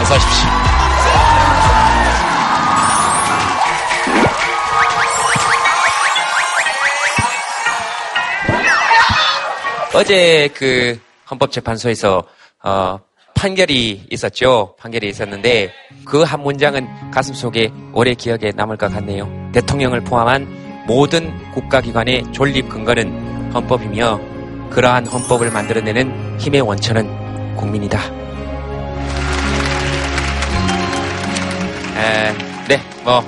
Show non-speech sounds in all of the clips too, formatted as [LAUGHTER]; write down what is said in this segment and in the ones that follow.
어서 오십시오. 어제 그 헌법재판소에서 어, 판결이 있었죠. 판결이 있었는데 그 한 문장은 가슴 속에 오래 기억에 남을 것 같네요. 대통령을 포함한 모든 국가기관의 존립 근거는 헌법이며 그러한 헌법을 만들어내는 힘의 원천은 국민이다. 에, 네, 뭐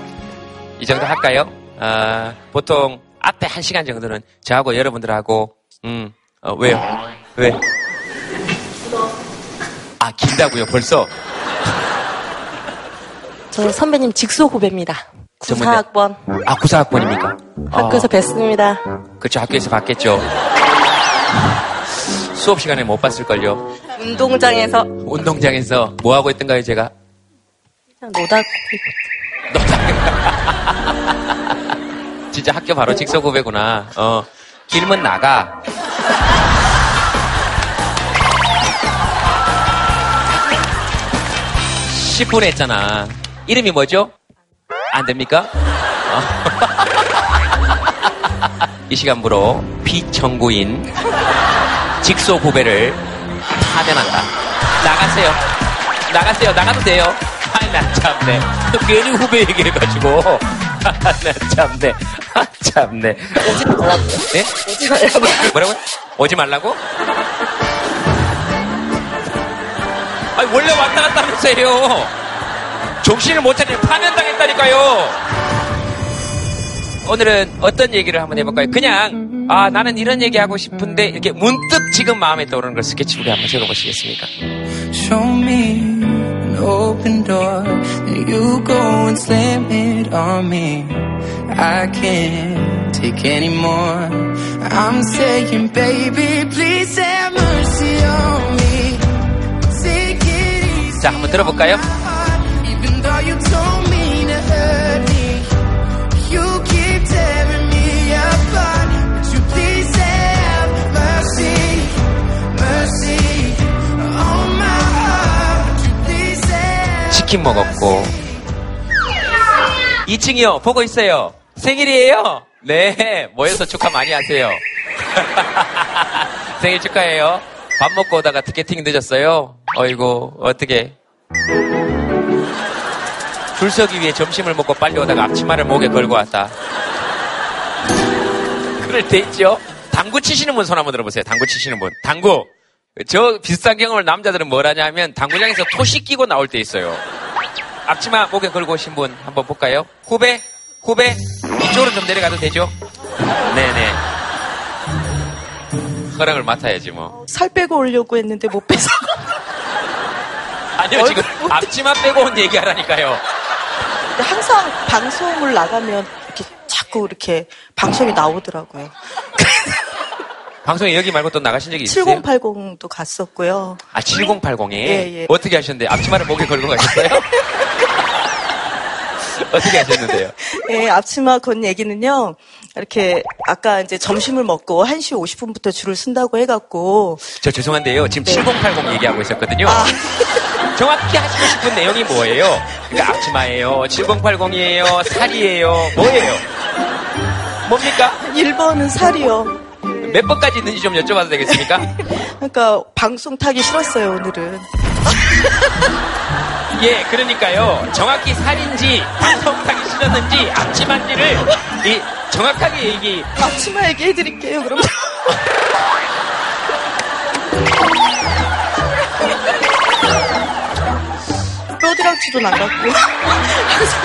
이 정도 할까요? 아, 보통 앞에 한 시간 정도는 저하고 여러분들하고 음, 어, 왜요? 왜? 아, 길다고요, 벌써? 저 선배님 직속 후배입니다. 전문대- 94학번 아, 구사학번입니까? 학교에서 뵀습니다. 그렇죠, 학교에서 봤겠죠. 수업 시간에 못 봤을걸요. 운동장에서 운동장에서 뭐 하고 있던가요, 제가? 그냥 노다 [LAUGHS] 진짜 학교 바로 직속 후배구나. 어, 길면 나가. (10분) 했잖아 이름이 뭐죠? 안 됩니까? 어. [LAUGHS] 이 시간부로 비청구인 직속 후배를 파면한다 나가세요 나가세요 나가도 돼요 아이 나 참네 또 괜히 후배 얘기해가지고 [LAUGHS] 아, 나 참네 아 참네 오지 말라고. 네? 오지 말라고. 뭐라고요? 오지 말라고? 아니 원래 왔다 갔다 하면서요 정신을 못 차리면 파면당했다니까요 오늘은 어떤 얘기를 한번 해볼까요? 그냥 아 나는 이런 얘기 하고 싶은데 이렇게 문득 지금 마음에 떠오르는 걸 스케치북에 한번 적어보시겠습니까? Show me an open door, and you go and slam it on me. I can't take anymore. I'm saying, baby, please have mercy on me. 자 한번 들어볼까요? 치킨 먹었고 2층이요 보고 있어요 생일이에요 네 모여서 축하 많이 하세요 생일 축하해요 밥 먹고 오다가 티켓팅 늦었어요 어이구 어떻게 줄 서기 위해 점심을 먹고 빨리 오다가 앞치마를 목에 걸고 왔다 그럴 때 있죠 당구 치시는 분 손 한번 들어보세요 당구 치시는 분 당구 저 비슷한 경험을 남자들은 뭘 하냐면 당구장에서 토시 끼고 나올 때 있어요 앞치마 목에 걸고 오신 분 한번 볼까요? 후배? 후배? 이쪽으로 좀 내려가도 되죠? 네네. 허락을 맡아야지 뭐. 살 빼고 오려고 했는데 못 빼서. [LAUGHS] 아니요, 지금 얼굴- 앞치마 빼고 온 얘기하라니까요. 항상 방송을 나가면 이렇게 자꾸 이렇게 방송이 나오더라고요. 방송에 여기 말고 또 나가신 적이 있어요? 7080도 갔었고요. 아, 7080에? 예, 예. 어떻게 하셨는데? 앞치마를 목에 걸고 가셨어요? [LAUGHS] 어떻게 하셨는데요? [LAUGHS] 예, 앞치마 건 얘기는요. 이렇게 아까 이제 점심을 먹고 1시 50분부터 줄을 쓴다고 해갖고 저 죄송한데요. 지금 네. 7080 얘기하고 있었거든요. 아. [LAUGHS] 정확히 하시고 싶은 내용이 뭐예요? 그러니까 앞치마예요? 7080이에요? 살이에요? 뭐예요? 뭡니까? 1번은 살이요. 몇 번까지 있는지 좀 여쭤봐도 되겠습니까? [LAUGHS] 그러니까 방송 타기 싫었어요, 오늘은. 예, 그러니까요. 정확히 살인지, 방송 타기 싫었는지, 앞치마인지를 이 정확하게 얘기. 앞치마 얘기해드릴게요, 그럼. [LAUGHS] 뼈드랑치도 나갔고. 항상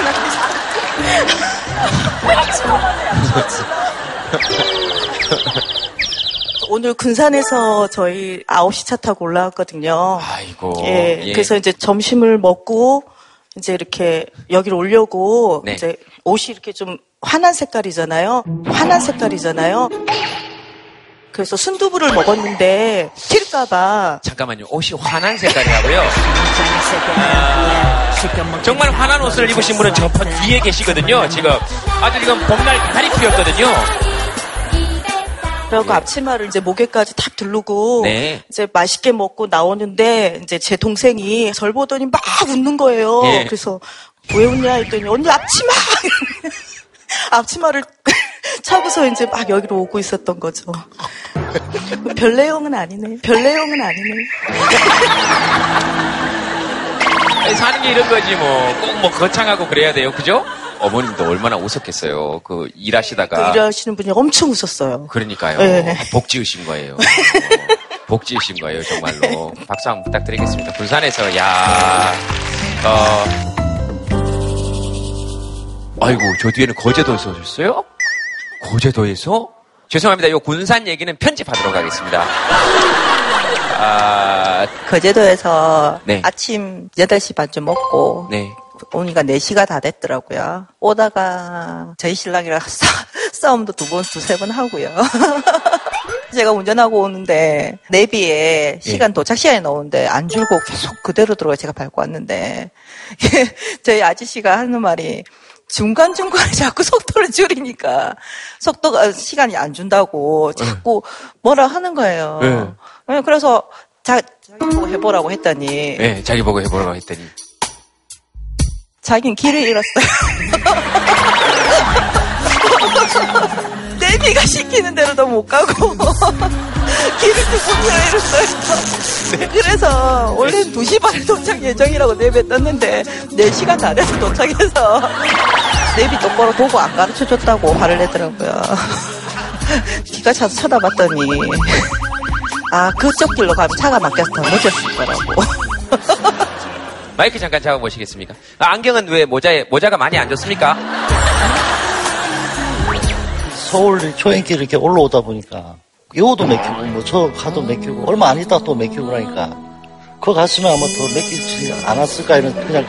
나갔어. [LAUGHS] [LAUGHS] 오늘 군산에서 저희 9시 차 타고 올라왔거든요. 아이고. 예, 예. 그래서 이제 점심을 먹고 이제 이렇게 여기로 오려고 네. 이제 옷이 이렇게 좀 환한 색깔이잖아요. 환한 색깔이잖아요. 그래서 순두부를 먹었는데 튈까봐 잠깐만요. 옷이 환한 색깔이라고요? 아, 정말 환한 옷을 입으신 분은 저 뒤에 계시거든요. 지금 아주 지금 봄날 다리 피었거든요. 그래갖고 앞치마를 이제 목에까지 탁 두르고 네. 이제 맛있게 먹고 나오는데 이제 제 동생이 절 보더니 막 웃는 거예요. 예. 그래서 왜 웃냐 했더니 언니 앞치마 앞치마를 [LAUGHS] [LAUGHS] 차고서 이제 막 여기로 오고 있었던 거죠. [LAUGHS] 별 내용은 아니네. 별 내용은 아니네. 아니, 사는 게 이런 거지 뭐. 꼭 뭐 거창하고 그래야 돼요. 그죠? 어머님도 얼마나 웃었겠어요. 그 일하시다가. 그 일하시는 분이 엄청 웃었어요. 그러니까요. 네. 복 지으신 거예요. 어, 복 지으신 거예요, 정말로. 박수 한번 부탁드리겠습니다. 부산에서, 야 어, 아이고, 저 뒤에는 거제도에서 오셨어요? 거제도에서? 죄송합니다. 이 군산 얘기는 편집하도록 하겠습니다. 아, 거제도에서 네. 아침 8시 반쯤 먹고 네. 오니까 4시가 다 됐더라고요. 오다가 저희 신랑이랑 [LAUGHS] 싸, 싸움도 두 번, 두세 번 하고요. [LAUGHS] 제가 운전하고 오는데 내비에 시간 도착 시간이 나오는데 안 줄고 계속 그대로 들어가 제가 밟고 왔는데 [LAUGHS] 저희 아저씨가 하는 말이 중간중간에 [LAUGHS] 자꾸 속도를 줄이니까 속도가 시간이 안 준다고 자꾸 뭐라 하는 거예요. 네. 네, 그래서 자, 자기 보고 해보라고 했더니 네, 자기 보고 해보라고 했더니. 자기는 길을 잃었어요. [LAUGHS] 내비가 시키는 대로도 못 가고 길을 두번 잃었어요. 그래서 원래 는 2시 반에 도착 예정이라고 내비에 떴는데 4시간 다 돼서 도착해서 내비 똑바로 보고 안 가르쳐줬다고 화를 내더라고요. [LAUGHS] 기가 차서 쳐다봤더니 아 그쪽 길로 가면 차가 막혀서 더 늦었을 거라고. 마이크 잠깐 잡아보시겠습니까? 아, 안경은 왜 모자에, 모자가 많이 안 좋습니까? [LAUGHS] 서울 초행길 이렇게 올라오다 보니까 요도 맥히고 뭐 저 가도 맥히고 얼마 안 있다 또 맥히고 그러니까 그거 갔으면 아마 더 맥히지 않았을까 이런 그냥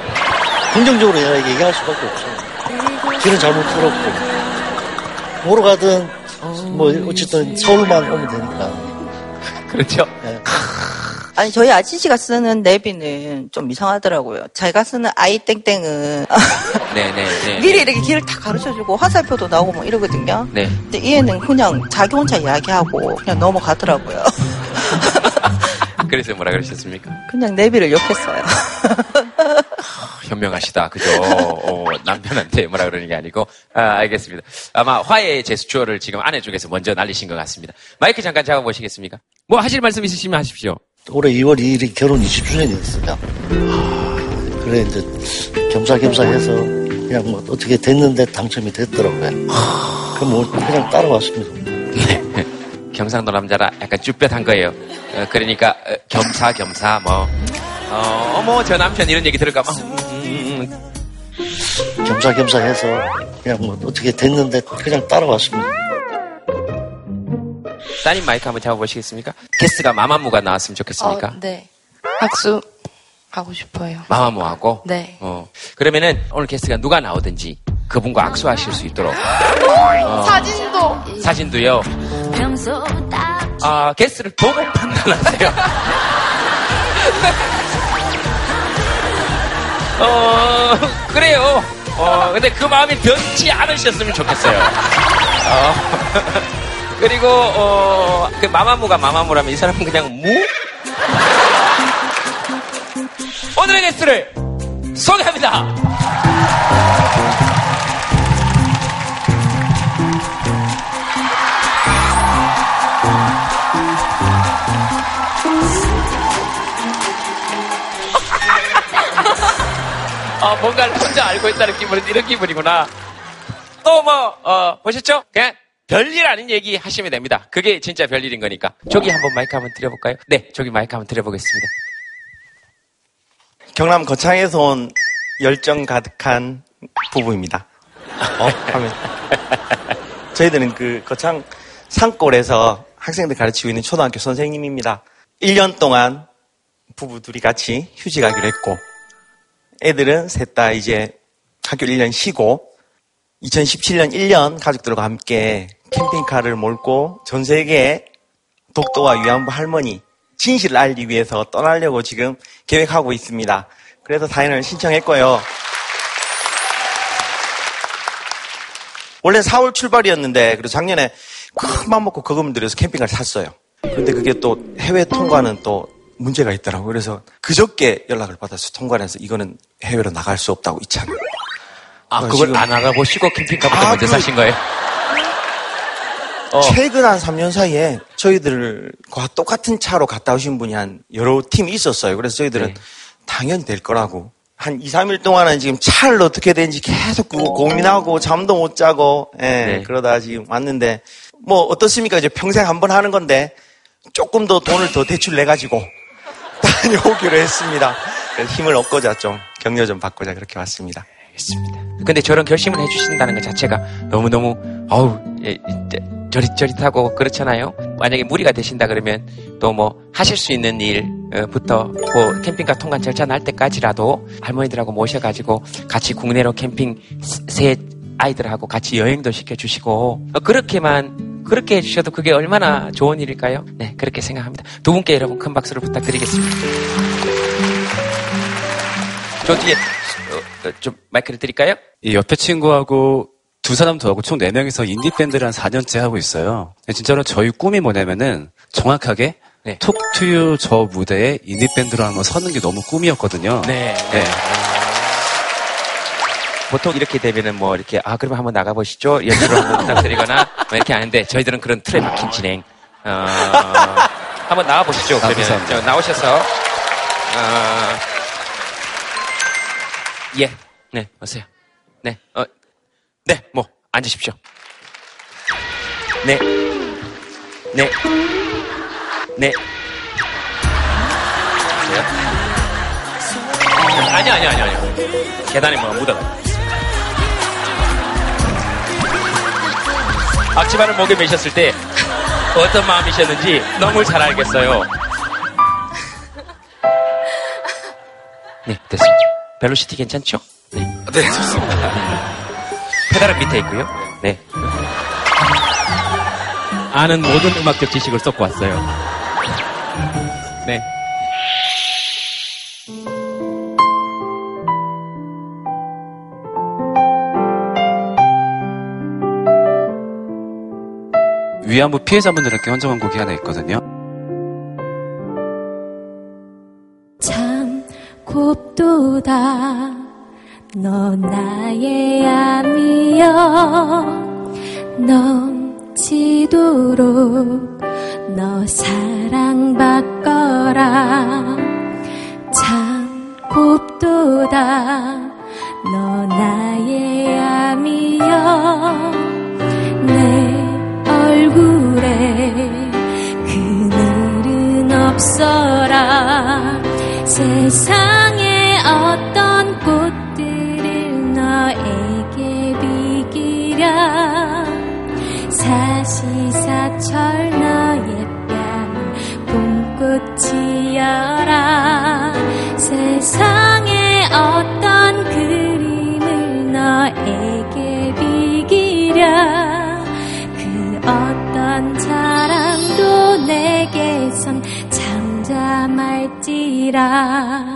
긍정적으로 얘기할 수밖에 없어요. 길은 잘못 들었고 뭐로 가든 뭐 어쨌든 서울만 오면 되니까 그렇죠. 예. 아니 저희 아저씨가 쓰는 내비는 좀 이상하더라고요. 제가 쓰는 아이 땡땡은 네네네. [LAUGHS] 미리 이렇게 길을 다 가르쳐주고 화살표도 나오고 뭐 이러거든요. 네. 근데 얘는 그냥 자기 혼자 이야기하고 그냥 넘어가더라고요. [LAUGHS] 그래서 뭐라 그러셨습니까? 그냥 내비를 욕했어요. [LAUGHS] 현명하시다. 그죠? 어, 남편한테 뭐라 그러는 게 아니고. 아, 알겠습니다. 아마 화해의 제스처를 지금 아내 쪽에서 먼저 날리신 것 같습니다. 마이크 잠깐 잡아보시겠습니까? 뭐 하실 말씀 있으시면 하십시오. 올해 2월 2일이 결혼 20주년이었어요. 그래 이제 겸사겸사 해서 그냥 뭐 어떻게 됐는데 당첨이 됐더라고요. 그럼 뭐 그냥 따라왔습니다. 네. 경상도 남자라 약간 쭈뼛한 거예요. 어, 그러니까 어, 겸사겸사 뭐. 어, 어머 저 남편 이런 얘기 들을까 봐. 음, 음, 겸사겸사 해서 그냥 뭐 어떻게 됐는데 그냥 따라왔습니다. 따님 마이크 한번 잡아보시겠습니까? 게스트가 마마무가 나왔으면 좋겠습니까? 어, 네. 악수 하고 싶어요. 마마무하고. 네. 어, 그러면은 오늘 게스트가 누가 나오든지 그분과 악수하실 수 있도록 사진도 사진도요. 아 게스트를 보고 판단하세요. [LAUGHS] 어 그래요. 어 근데 그 마음이 변치 않으셨으면 좋겠어요. 어, [LAUGHS] 그리고 어 그 마마무가 마마무라면 이 사람은 그냥 무? 오늘의 게스트를 소개합니다. 어, 뭔가를 혼자 알고 있다는 기분은 이런 기분이구나. 또 뭐, 어, 보셨죠? 그냥 별일 아닌 얘기 하시면 됩니다. 그게 진짜 별일인 거니까. 저기 한번 마이크 한번 드려볼까요? 네, 저기 마이크 한번 드려보겠습니다. 경남 거창에서 온 열정 가득한 부부입니다. 어? 하면. [LAUGHS] 저희들은 그 거창 산골에서 학생들 가르치고 있는 초등학교 선생님입니다. 1년 동안 부부 둘이 같이 휴직하기로 했고, 애들은 셋 다 이제 학교 1년 쉬고, 2017년 1년 가족들과 함께 캠핑카를 몰고 전 세계에 독도와 위안부 할머니 진실을 알기 위해서 떠나려고 지금 계획하고 있습니다. 그래서 사연을 신청했고요. 원래 4월 출발이었는데 그리고 작년에 큰맘 먹고 거금을 들여서 캠핑카를 샀어요. 근데 그게 또 해외 통과는 또 문제가 있더라고요. 그래서 그저께 연락을 받아서 통과를 해서 이거는 해외로 나갈 수 없다고 이 차는. 아, 어, 그걸 지금- 안 알아보시고 캠핑카 부터 아, 먼저 그- 사신 거예요? 어. 최근 한 3년 사이에 저희들과 똑같은 차로 갔다 오신 분이 한 여러 팀이 있었어요. 그래서 저희들은 네. 당연히 될 거라고. 한 2, 3일 동안은 지금 차를 어떻게 되는지 계속 고민하고 잠도 못 자고, 예, 네. 그러다 지금 왔는데, 뭐 어떻습니까? 이제 평생 한 번 하는 건데, 조금 더 돈을 더 대출 내가지고 [LAUGHS] 다녀오기로 했습니다. 힘을 얻고자 좀 격려 좀 받고자 그렇게 왔습니다. 알겠습니다. 근데 저런 결심을 해주신다는 것 자체가 너무너무, 어우, 예, 저릿저릿하고 그렇잖아요? 만약에 무리가 되신다 그러면 또 뭐 하실 수 있는 일부터 뭐 캠핑카 통관 절차 날 때까지라도 할머니들하고 모셔가지고 같이 국내로 캠핑 세- 세 아이들하고 같이 여행도 시켜주시고 어, 그렇게만 그렇게 해주셔도 그게 얼마나 좋은 일일까요? 네, 그렇게 생각합니다. 두 분께 여러분 큰 박수를 부탁드리겠습니다. 저 뒤에 어, 어, 좀 마이크를 드릴까요? 이 옆에 친구하고 두 사람 더 하고 총 네 명이서 인디 밴드를 한 4년째 하고 있어요. 진짜로 저희 꿈이 뭐냐면은 정확하게 네. 톡투유 저 무대에 인디 밴드로 한번 서는 게 너무 꿈이었거든요. 네. 네. 보통 이렇게 되면은 뭐 이렇게 아 그러면 한번 나가보시죠 연주를 한번 부탁드리거나 [LAUGHS] 뭐 이렇게 하는데 저희들은 그런 틀에 막힌 진행 어, 한번 나와보시죠 아, 그러면. 저 나오셔서 어, 예 네 오세요 네 어 네 뭐 앉으십시오 네 네네 네. 그래요? 아니 아니 아니 아니 계단에 뭐가 묻어가 앞치마를 목에 매셨을 때 어떤 마음이셨는지 너무 잘 알겠어요. 네, 됐습니다. 벨로시티 괜찮죠? 네. 네, 좋습니다. 페달은 밑에 있고요. 네. 아는 모든 음악적 지식을 쏟고 왔어요. 네. 위안부 피해자분들께 헌정한 곡이 하나 있거든요. 곱도다 너 나의 암이여 넘치도록 너 사랑받거라. 참 곱도다 너 나의 암이여. 내 얼굴에 그늘은 없어라. 세상에 어떤 꽃들을 너에게 비기랴. 사시사철 너의 뺨 봄꽃이여라. 세상에 어떤 그림을 너에게 비기랴. 그 어떤 사랑도 내게선 잠잠할지라. 그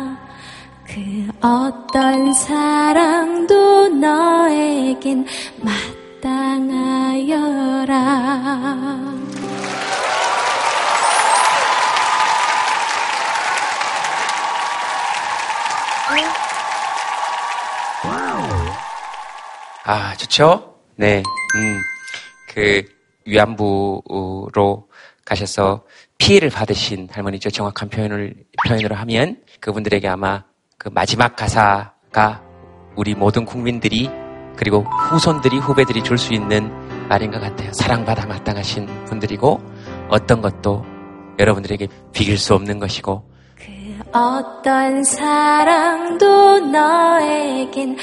어떤 사랑도 너에겐 마땅하여라 아, 좋죠? 네. 음, 그, 위안부로 가셔서 피해를 받으신 할머니죠. 정확한 표현을, 표현으로 하면 그분들에게 아마 그 마지막 가사가 우리 모든 국민들이 그리고 후손들이, 후배들이 줄 수 있는 말인 것 같아요. 사랑받아 마땅하신 분들이고 어떤 것도 여러분들에게 비길 수 없는 것이고 그 어떤 사랑도 너에겐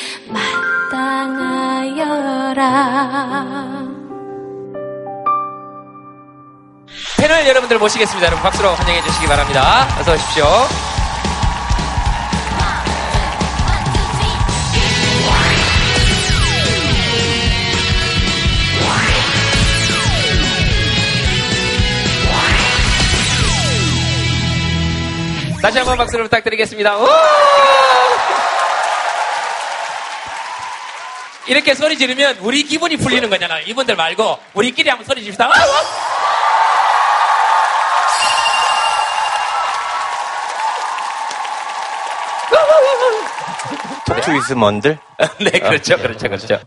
마땅하여라 패널 여러분들 모시겠습니다. 여러분 박수로 환영해 주시기 바랍니다. 어서 오십시오. 다시 한번 박수를 부탁드리겠습니다. 우! 이렇게 소리 지르면 우리 기분이 풀리는 거잖아요. 이분들 말고 우리끼리 한번 소리 지릅시다. 우! 톡투이즈먼들? [LAUGHS] 네, 그렇죠, 그렇죠, 그렇죠.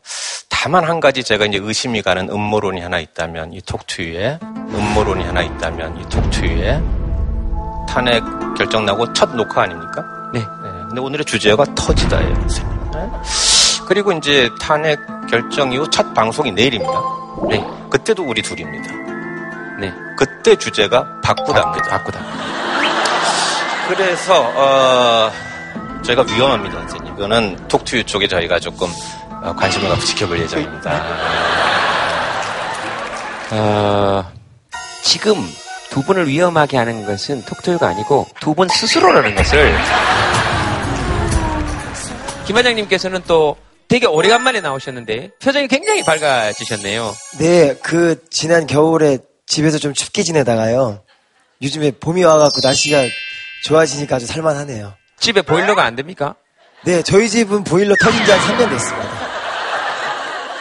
다만 한 가지 제가 이제 의심이 가는 음모론이 하나 있다면 이 톡투이에 음모론이 하나 있다면 이 톡투이에 탄핵 결정 나고 첫 녹화 아닙니까? 네. 근데 오늘의 주제가 터지다예요, 선생님. 네. 그리고 이제 탄핵 결정 이후 첫 방송이 내일입니다. 네. 그때도 우리 둘입니다. 네. 그때 주제가 바꾸다입니다. 바 꾸다. 그래서 어, 저희가 위험합니다, 선생님. 이거는 톡투유 쪽에 저희가 조금 어, 관심을 갖고 지켜볼 예정입니다. 어, 지금 두 분을 위험하게 하는 것은 톡토유가 아니고 두 분 스스로라는 것을 김 회장님께서는 또 되게 오래간만에 나오셨는데 표정이 굉장히 밝아지셨네요. 네, 그 지난 겨울에 집에서 좀 춥게 지내다가요. 요즘에 봄이 와갖고 날씨가 좋아지니까 아주 살만하네요. 집에 보일러가 안 됩니까? 네, 저희 집은 보일러 터진 지 한 3년 됐습니다.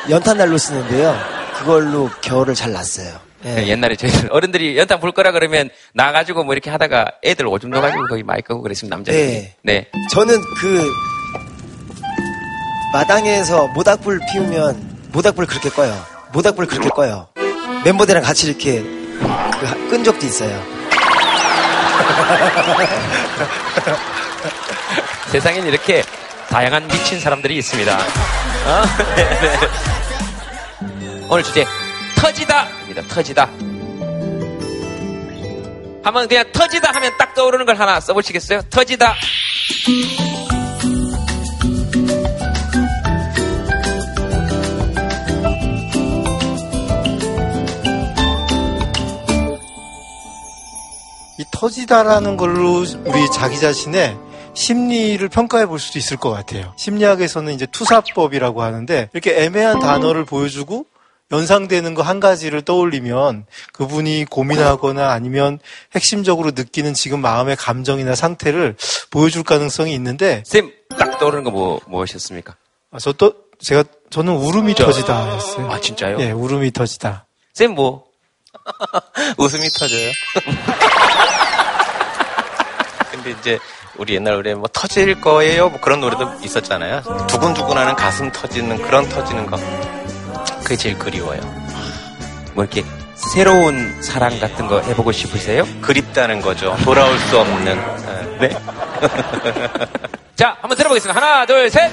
연탄난로 쓰는데요. 그걸로 겨울을 잘 났어요. 네. 옛날에 저희 [LAUGHS] 어른들이 연탄 불 거라 그러면 나가지고 뭐 이렇게 하다가 애들 오줌 넣어가지고 거기 많이 끄고 그랬습니다, 남자들이. 네. 네. 저는 그 마당에서 모닥불 피우면 모닥불 그렇게 꺼요. 모닥불 그렇게 꺼요. 멤버들이랑 같이 이렇게 그 하- 끈 적도 있어요. [LAUGHS] 세상엔 이렇게 다양한 미친 사람들이 있습니다. 어? [LAUGHS] 네, 네. 오늘 주제 터지다 입니다. 터지다. 한번 그냥 터지다 하면 딱 떠오르는 걸 하나 써보시겠어요? 터지다. 이 터지다라는 걸로 우리 자기 자신의 심리를 평가해 볼 수도 있을 것 같아요. 심리학에서는 이제 투사법이라고 하는데 이렇게 애매한 단어를 보여주고 연상되는 거 한 가지를 떠올리면 그분이 고민하거나 아니면 핵심적으로 느끼는 지금 마음의 감정이나 상태를 보여줄 가능성이 있는데 쌤, 딱 떠오르는 거 뭐, 무엇이었습니까? 아, 저 또, 제가, 저는 울음이 저- 터지다였어요. 아, 진짜요? 예, 울음이 터지다. 쌤 뭐? [LAUGHS] 웃음이 터져요. [LAUGHS] 근데 이제 우리 옛날 노래 뭐 터질 거예요 뭐 그런 노래도 있었잖아요. 두근두근하는 가슴 터지는 그런 터지는 거 그게 제일 그리워요. 뭐 이렇게 새로운 사랑 같은 거 해보고 싶으세요? 그립다는 거죠. 돌아올 수 없는. 네. [LAUGHS] 자, 한번 들어보겠습니다. 하나, 둘, 셋.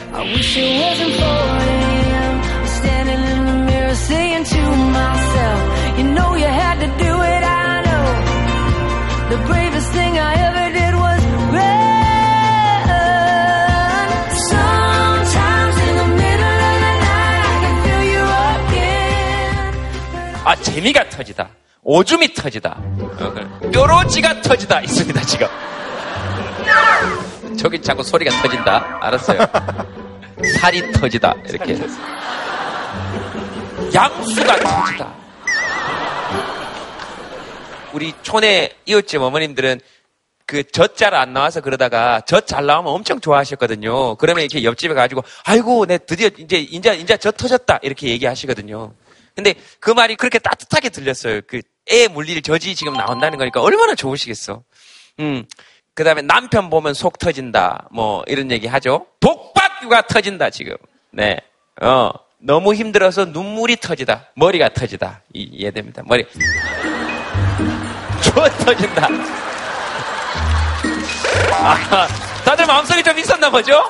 재미가 터지다. 오줌이 터지다. 뾰로지가 터지다. 있습니다, 지금. 저긴 자꾸 소리가 터진다. 알았어요. 살이 터지다. 이렇게. 양수가 터지다. 우리 촌의 이웃집 어머님들은 그 젖잘 안 나와서 그러다가 젖 잘 나오면 엄청 좋아하셨거든요. 그러면 이렇게 옆집에 가지고 아이고 내 드디어 이제 이제 이제 젖 터졌다 이렇게 얘기하시거든요. 근데 그 말이 그렇게 따뜻하게 들렸어요. 그 애 물릴 젖이 지금 나온다는 거니까 얼마나 좋으시겠어. 음. 그 다음에 남편 보면 속 터진다. 뭐 이런 얘기 하죠. 독박유가 터진다 지금. 네. 어. 너무 힘들어서 눈물이 터지다. 머리가 터지다. 이- 이해됩니다. 머리. 저 터진다. [LAUGHS] 아, 다들 마음속에 좀 있었나 보죠?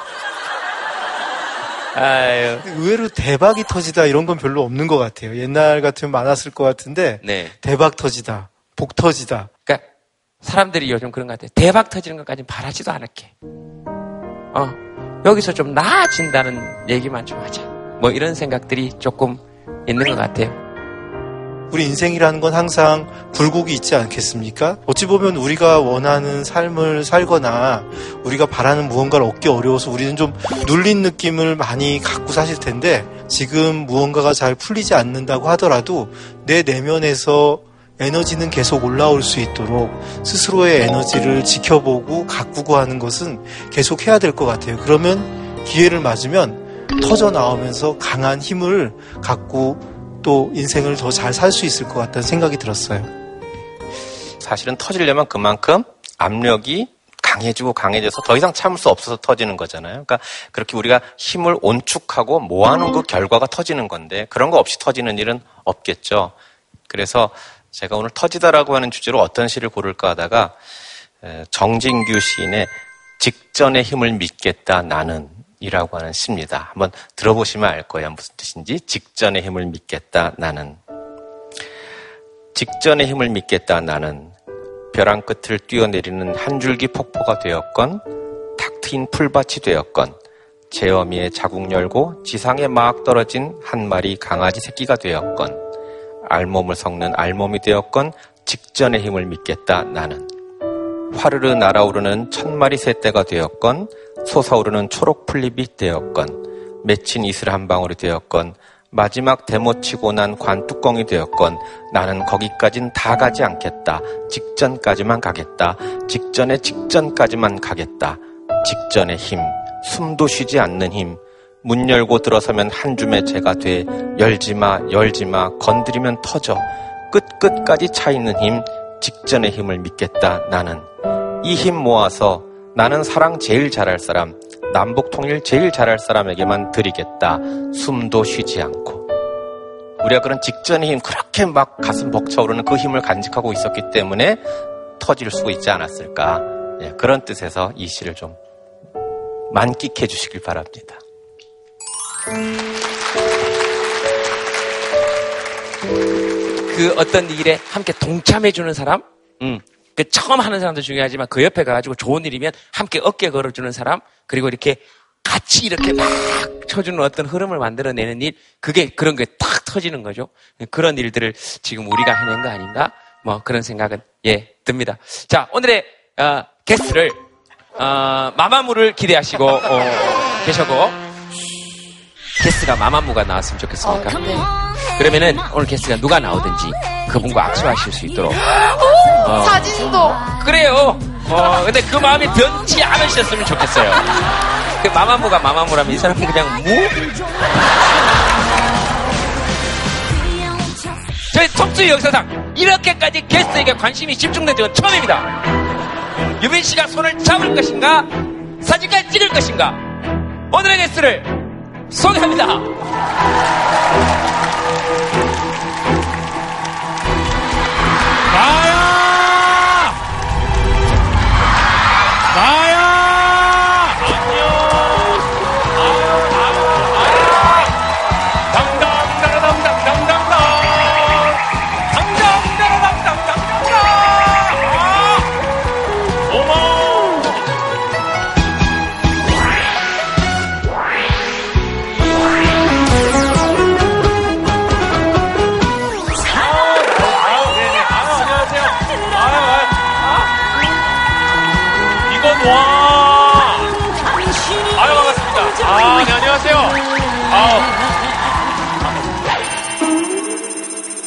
아유. 의외로 대박이 터지다 이런 건 별로 없는 것 같아요. 옛날 같으면 많았을 것 같은데 네. 대박 터지다, 복 터지다. 그러니까 사람들이 요즘 그런 것 같아요. 대박 터지는 것까지 바라지도 않을게. 어, 여기서 좀 나아진다는 얘기만 좀 하자. 뭐 이런 생각들이 조금 있는 것 같아요. 우리 인생이라는 건 항상 굴곡이 있지 않겠습니까? 어찌 보면 우리가 원하는 삶을 살거나 우리가 바라는 무언가를 얻기 어려워서 우리는 좀 눌린 느낌을 많이 갖고 사실 텐데 지금 무언가가 잘 풀리지 않는다고 하더라도 내 내면에서 에너지는 계속 올라올 수 있도록 스스로의 에너지를 지켜보고 가꾸고 하는 것은 계속 해야 될 것 같아요. 그러면 기회를 맞으면 터져 나오면서 강한 힘을 갖고 또 인생을 더 잘 살 수 있을 것 같다는 생각이 들었어요. 사실은 터지려면 그만큼 압력이 강해지고 강해져서 더 이상 참을 수 없어서 터지는 거잖아요. 그러니까 그렇게 우리가 힘을 온축하고 모아놓은 그 결과가 터지는 건데 그런 거 없이 터지는 일은 없겠죠. 그래서 제가 오늘 터지다라고 하는 주제로 어떤 시를 고를까 하다가 에, 정진규 시인의 직전의 힘을 믿겠다 나는 이라고 하는 시입니다. 한번 들어보시면 알 거예요. 무슨 뜻인지. 직전의 힘을 믿겠다 나는. 직전의 힘을 믿겠다 나는. 벼랑 끝을 뛰어내리는 한 줄기 폭포가 되었건 탁 트인 풀밭이 되었건 제 어미에 자국 열고 지상에 막 떨어진 한 마리 강아지 새끼가 되었건 알몸을 섞는 알몸이 되었건 직전의 힘을 믿겠다 나는 화르르 날아오르는 천 마리 새떼가 되었건 솟아오르는 초록 풀잎이 되었건 맺힌 이슬 한 방울이 되었건 마지막 대모치고 난 관뚜껑이 되었건 나는 거기까진 다 가지 않겠다. 직전까지만 가겠다. 직전에 직전까지만 가겠다. 직전의 힘, 숨도 쉬지 않는 힘, 문 열고 들어서면 한 줌의 재가 돼 열지마 열지마 건드리면 터져 끝끝까지 차 있는 힘 직전의 힘을 믿겠다 나는 이 힘 모아서 나는 사랑 제일 잘할 사람 남북 통일 제일 잘할 사람에게만 드리겠다. 숨도 쉬지 않고. 우리가 그런 직전의 힘 그렇게 막 가슴 벅차오르는 그 힘을 간직하고 있었기 때문에 터질 수 있지 않았을까. 예, 그런 뜻에서 이 시를 좀 만끽해 주시길 바랍니다. 그 어떤 일에 함께 동참해 주는 사람, 음, 그 처음 하는 사람도 중요하지만 그 옆에 가가지고 좋은 일이면 함께 어깨 걸어주는 사람, 그리고 이렇게 같이 이렇게 막 쳐주는 어떤 흐름을 만들어내는 일, 그게 그런 게 탁 터지는 거죠. 그런 일들을 지금 우리가 해낸 거 아닌가? 뭐 그런 생각은 예 듭니다. 자 오늘의 어, 게스트를 어, 마마무를 기대하시고 어, 계셔고 게스트가 마마무가 나왔으면 좋겠습니까? 그러면은 오늘 게스트가 누가 나오든지 그분과 악수하실 수 있도록 어, 사진도 그래요. 어, 근데 그 마음이 변치 않으셨으면 좋겠어요. 그 마마무가 마마무라면 이 사람은 그냥 무? 저희 톡투 역사상 이렇게까지 게스트에게 관심이 집중된 적은 처음입니다. 유빈 씨가 손을 잡을 것인가? 사진까지 찍을 것인가? 오늘의 게스트를 소개합니다. 나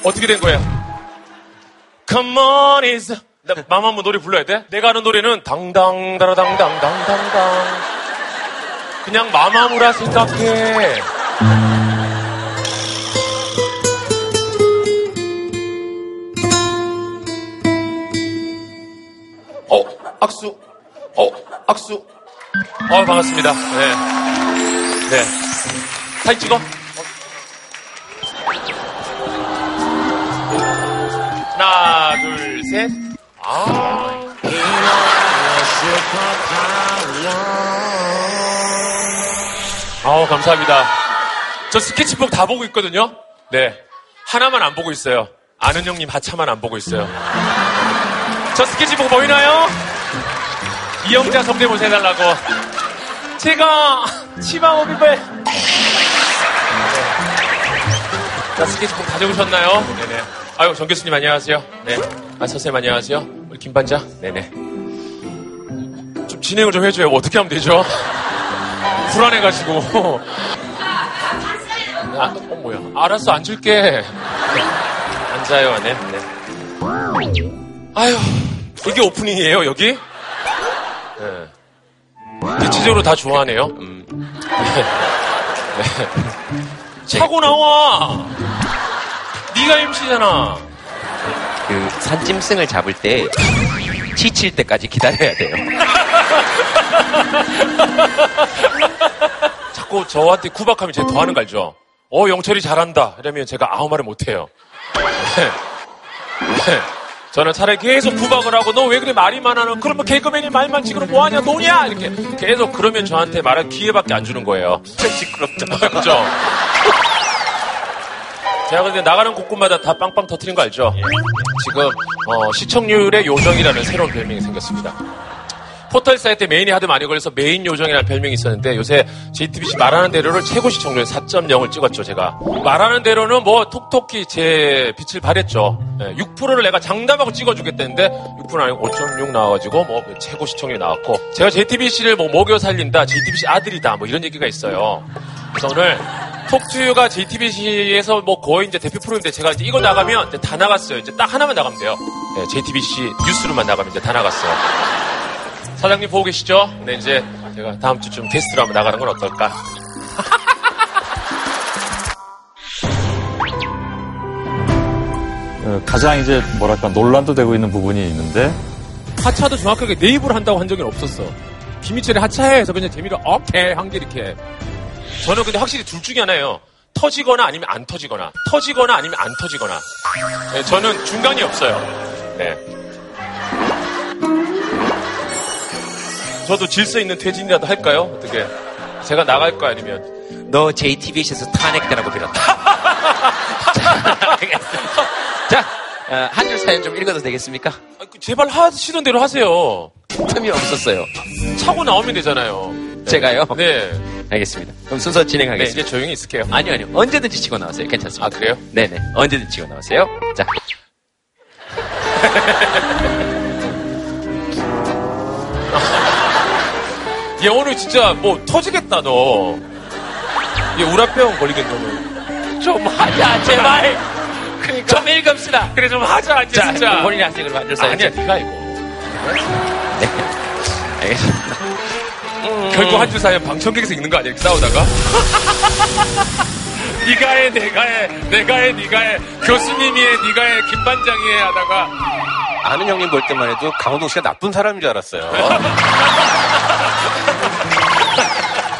어떻게 된 거예요? Come on is. 나 마마무 노래 불러야 돼? 내가 아는 노래는 당당 다라당당 당당당. 그냥 마마무라 생각해. 어, 악수. 어, 악수. 어, 반갑습니다. 네. 네. 사진 찍어. 둘, 셋. 아. 아우, 감사합니다. 저 스케치북 다 보고 있거든요. 네. 하나만 안 보고 있어요. 아는 형님 하차만 안 보고 있어요. 저 스케치북 보이나요? 이영자 성대모사 해달라고. 제가 치마 오비베. 자, 스케치북 다 적으셨나요? 네네. 아유, 정 교수님 안녕하세요. 네. 아, 선생님 안녕하세요. 우리 김반장. 네네. 좀 진행을 좀 해줘요. 어떻게 하면 되죠? 불안해가지고. 아, 어, 뭐야. 알았어, 앉을게. 앉아요, 네. 네. 아유, 이게 오프닝이에요, 여기? 네. 대체적으로 다 좋아하네요. 음. 네. 네. 차고 나와! 네가 MC잖아. 그 산짐승을 잡을 때 지칠 때까지 기다려야 돼요. [LAUGHS] 자꾸 저한테 구박하면 제가 더 하는 거 알죠? 어, 영철이 잘한다. 이러면 제가 아무 말을 못 해요. 네. 네. 저는 차라리 계속 구박을 하고 너 왜 그래 말이 많아? 그러면 개그맨이 말만 지금 뭐하냐 노냐 이렇게 계속 그러면 저한테 말할 기회밖에 안 주는 거예요. 진짜 시끄럽다. 그죠? 제가 근데 나가는 곳곳마다 다 빵빵 터트린 거 알죠? 지금 어, 시청률의 요정이라는 새로운 별명이 생겼습니다. 포털 사이트 메인이 하도 많이 걸려서 메인 요정이라는 별명이 있었는데 요새 JTBC 말하는 대로를 최고 시청률 4.0을 찍었죠 제가 말하는 대로는 뭐 톡톡히 제 빛을 발했죠 6%를 내가 장담하고 찍어주겠다는데 6% 아니고 5.6 나와가지고 뭐 최고 시청률이 나왔고 제가 JTBC를 뭐 먹여 살린다 JTBC 아들이다 뭐 이런 얘기가 있어요 그래서 오늘 톡투유가 JTBC에서 뭐 거의 이제 대표 프로인데 제가 이제 이거 나가면 이제 다 나갔어요 이제 딱 하나만 나가면 돼요 네, JTBC 뉴스로만 나가면 이제 다 나갔어요 사장님 보고 계시죠? 네, 이제 제가 다음 주쯤 게스트로 한번 나가는 건 어떨까? [LAUGHS] 어, 가장 이제 뭐랄까 논란도 되고 있는 부분이 있는데 하차도 정확하게 내 입으로 한다고 한 적은 없었어. 김희철이 하차해 해서 그냥 재미로 오케이 한 게 이렇게. 저는 근데 확실히 둘 중에 하나예요. 터지거나 아니면 안 터지거나. 터지거나 아니면 안 터지거나. 네, 저는 중간이 없어요. 네. 저도 질서 있는 퇴진이라도 할까요? 어떻게? 제가 나갈 거 아니면. 너 JTBC에서 탄핵되라고 빌었다. 자, 어, 한줄 사연 좀 읽어도 되겠습니까? 제발 하시던 대로 하세요. 틈이 없었어요. 차고 나오면 되잖아요. 네. 제가요? 네. 알겠습니다. 그럼 순서 진행하겠습니다. 네, 이제 조용히 있을게요. 아니요, 아니요. 언제든지 치고 나오세요. 괜찮습니다. 아, 그래요? 네네. 언제든지 치고 나오세요. 자. [LAUGHS] 얘 오늘 진짜 뭐 터지겠다, 너. 얘 우라병 걸리겠네, 오늘. 좀 하자, 제발. 그러니까. 좀 읽읍시다. 그래, 좀 하자, 이제 자, 진짜. 본인이 하세요, 그럼 앉아서. 아니야, 네가 이거. 네. [LAUGHS] 알겠습니다. 결국 한 줄 사연 방청객에서 읽는 거 아니야, 싸우다가? [LAUGHS] 네가 해, 내가 해, 내가 해, 네가 해, 교수님이 해, 네가 해, 김반장이 해 하다가 아는 형님 볼 때만 해도 강호동 씨가 나쁜 사람인 줄 알았어요. [LAUGHS]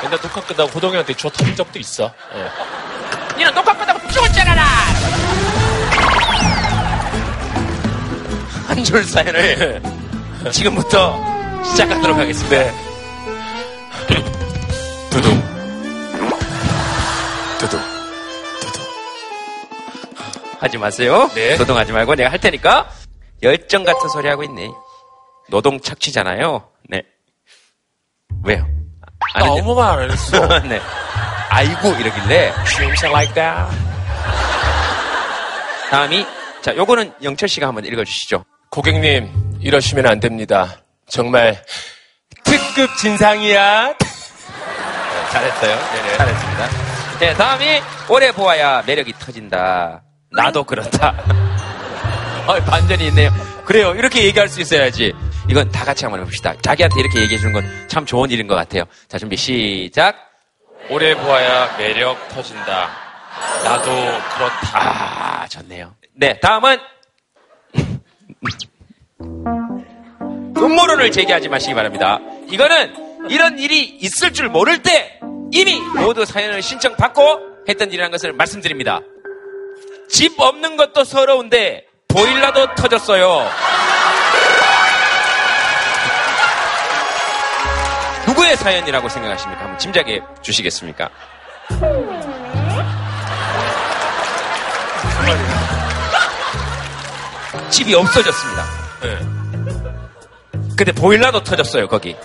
옛날 녹화 끝나고 호동이한테 주워 터진 적도 있어. 예. 니는 녹화 끝나고 죽었잖아! 한 줄 사연을 지금부터 시작하도록 하겠습니다. 네. 하지 마세요. 네. 노동하지 말고 내가 할 테니까 열정 같은 소리 하고 있네. 노동 착취잖아요. 네. 왜요? 나 아무 말안 했어. [LAUGHS] 네. 아이고 이러길래 are like that. 다음이 자 요거는 영철 씨가 한번 읽어주시죠. 고객님, 이러시면 안 됩니다. 정말 특급 진상이야. 네, 잘했어요. 네네. 잘했습니다. 네, 다음이 오래 보아야 매력이 터진다. 나도 그렇다. [LAUGHS] 어, 반전이 있네요. 그래요. 이렇게 얘기할 수 있어야지. 이건 다 같이 한번 해봅시다. 자기한테 이렇게 얘기해 주는 건 참 좋은 일인 것 같아요. 자, 준비 시작. 오래 보아야 매력 터진다. 나도 그렇다. 아, 좋네요. 네, 다음은 [LAUGHS] 음모론을 제기하지 마시기 바랍니다. 이거는 이런 일이 있을 줄 모를 때 이미 모두 사연을 신청받고 했던 일이라는 것을 말씀드립니다. 집 없는 것도 서러운데 보일러도 터졌어요. 누구의 사연이라고 생각하십니까? 한번 짐작해 주시겠습니까? 집이 없어졌습니다. 네. 근데 보일러도 터졌어요, 거기.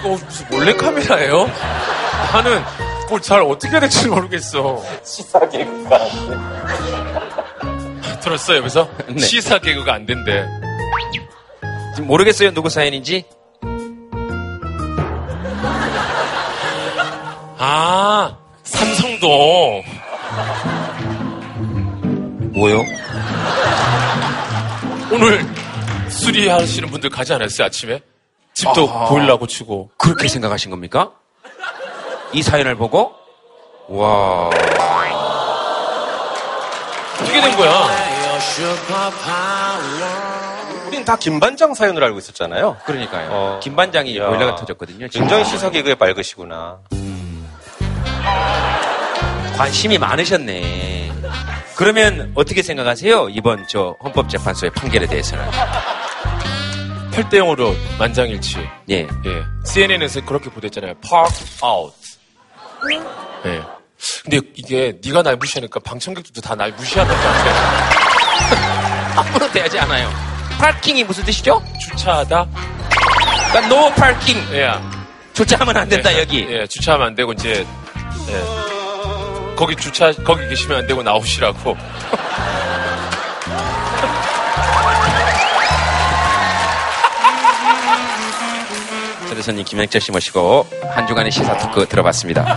이거 무슨 몰래 카메라예요? 나는 뭘잘 어떻게 해야 될지 모르겠어. 시사 개그가 안 돼. 들었어요, 여기서? 네. 시사 개그가 안 된대. 지금 모르겠어요, 누구 사연인지? 아, 삼성동. 뭐요? 오늘 수리하시는 분들 가지 않았어요, 아침에? 집도 아하. 보일러 고치고. 그렇게 생각하신 겁니까? 이 사연을 보고? 와. 어떻게 된 거야? 우린 다 김반장 사연을 알고 있었잖아요. 그러니까요. 김반장이 야. 보일러가 터졌거든요. 굉장히 시사 개그에 맑으시구나. 관심이 많으셨네. 그러면 어떻게 생각하세요? 이번 저 헌법재판소의 판결에 대해서는. 8대 0으로 만장일치. 예. 예. CNN에서 그렇게 보도했잖아요. Park out. 예. 근데 이게 네가 날 무시하니까 방청객들도 다 날 무시하는 것 같아. [LAUGHS] 함부로 대하지 않아요. 파킹이 무슨 뜻이죠? 주차하다. 그러니까 no parking. 예. 주차하면 안 된다 예, 여기. 예, 주차하면 안 되고 이제 예. 거기 주차 거기 계시면 안 되고 나오시라고. [LAUGHS] 초대손님 김영철 씨 모시고 한 주간의 시사 토크 들어봤습니다.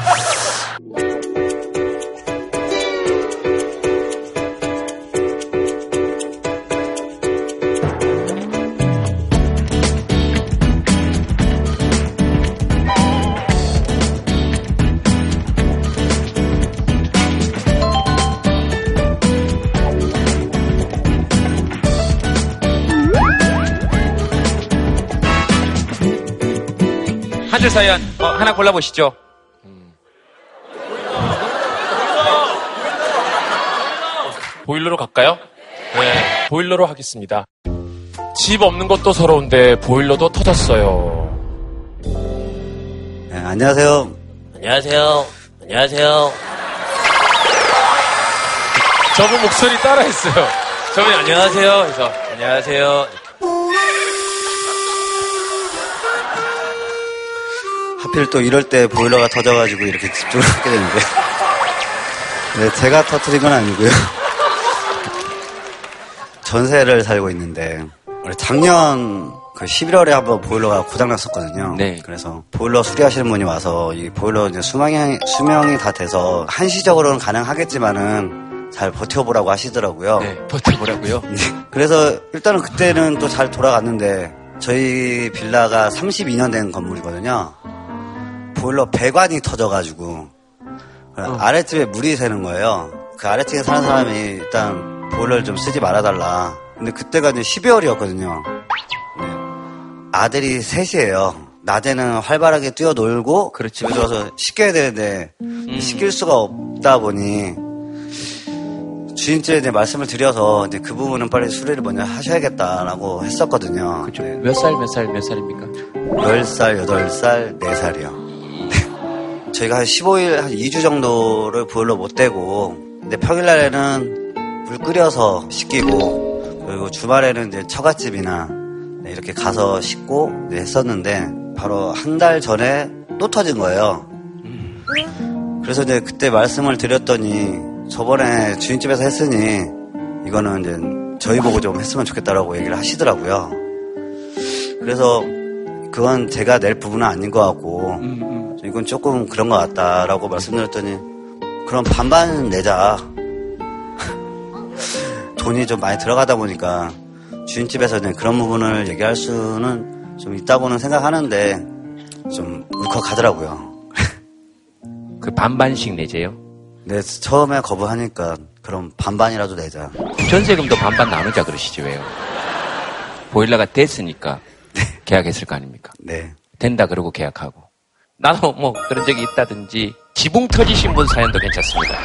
사연 어, 하나 골라보시죠. 보일러로 갈까요? 네, 보일러로 하겠습니다. 집 없는 것도 서러운데 보일러도 터졌어요. 네, 안녕하세요. 안녕하세요. 안녕하세요. 저분 목소리 따라했어요. 저분이 안녕하세요. 그래서 안녕하세요. 하필 또 이럴 때 보일러가 터져가지고 이렇게 집중을 하게 되는데. 네, 제가 터트린 건 아니고요. 전세를 살고 있는데, 작년 그 11월에 한번 보일러가 고장났었거든요. 네. 그래서 보일러 수리하시는 분이 와서 이 보일러 이제 수명이, 수명이 다 돼서 한시적으로는 가능하겠지만은 잘 버텨보라고 하시더라고요. 네, 버텨보라고요. 그래서 일단은 그때는 또 잘 돌아갔는데 저희 빌라가 32년 된 건물이거든요. 보일러 배관이 터져가지고 아래층에 물이 새는 거예요. 그 아래층에 사는 사람이 일단 보일러를 좀 쓰지 말아달라. 근데 그때가 이제 12월이었거든요. 아들이 셋이에요. 낮에는 활발하게 뛰어놀고 집에 들어서 씻겨야 되는데 씻길 수가 없다 보니 주인께 이제 말씀을 드려서 이제 그 부분은 빨리 수리를 먼저 하셔야겠다라고 했었거든요. 그죠. 몇 살, 몇 살, 몇 살입니까? 10살, 8살, 4살이요. 저희가 한 15일, 한 2주 정도를 보일러 못 대고, 근데 평일날에는 물 끓여서 씻기고, 그리고 주말에는 이제 처갓집이나 네, 이렇게 가서 씻고 이제 했었는데, 바로 한 달 전에 또 터진 거예요. 그래서 이제 그때 말씀을 드렸더니, 저번에 주인집에서 했으니, 이거는 이제 저희 보고 좀 했으면 좋겠다라고 얘기를 하시더라고요. 그래서 그건 제가 낼 부분은 아닌 것 같고 이건 조금 그런 것 같다라고 말씀드렸더니 그럼 반반 내자 [LAUGHS] 돈이 좀 많이 들어가다 보니까 주인집에서는 그런 부분을 얘기할 수는 좀 있다고는 생각하는데 좀 울컥하더라고요. [LAUGHS] 그 반반씩 내재요? 네, 처음에 거부하니까 그럼 반반이라도 내자. 전세금도 반반 나누자 그러시지 왜요? 보일러가 됐으니까 [LAUGHS] 계약했을 거 아닙니까? 네. 된다 그러고 계약하고. 나도 뭐 그런 적이 있다든지 지붕 터지신 분 사연도 괜찮습니다.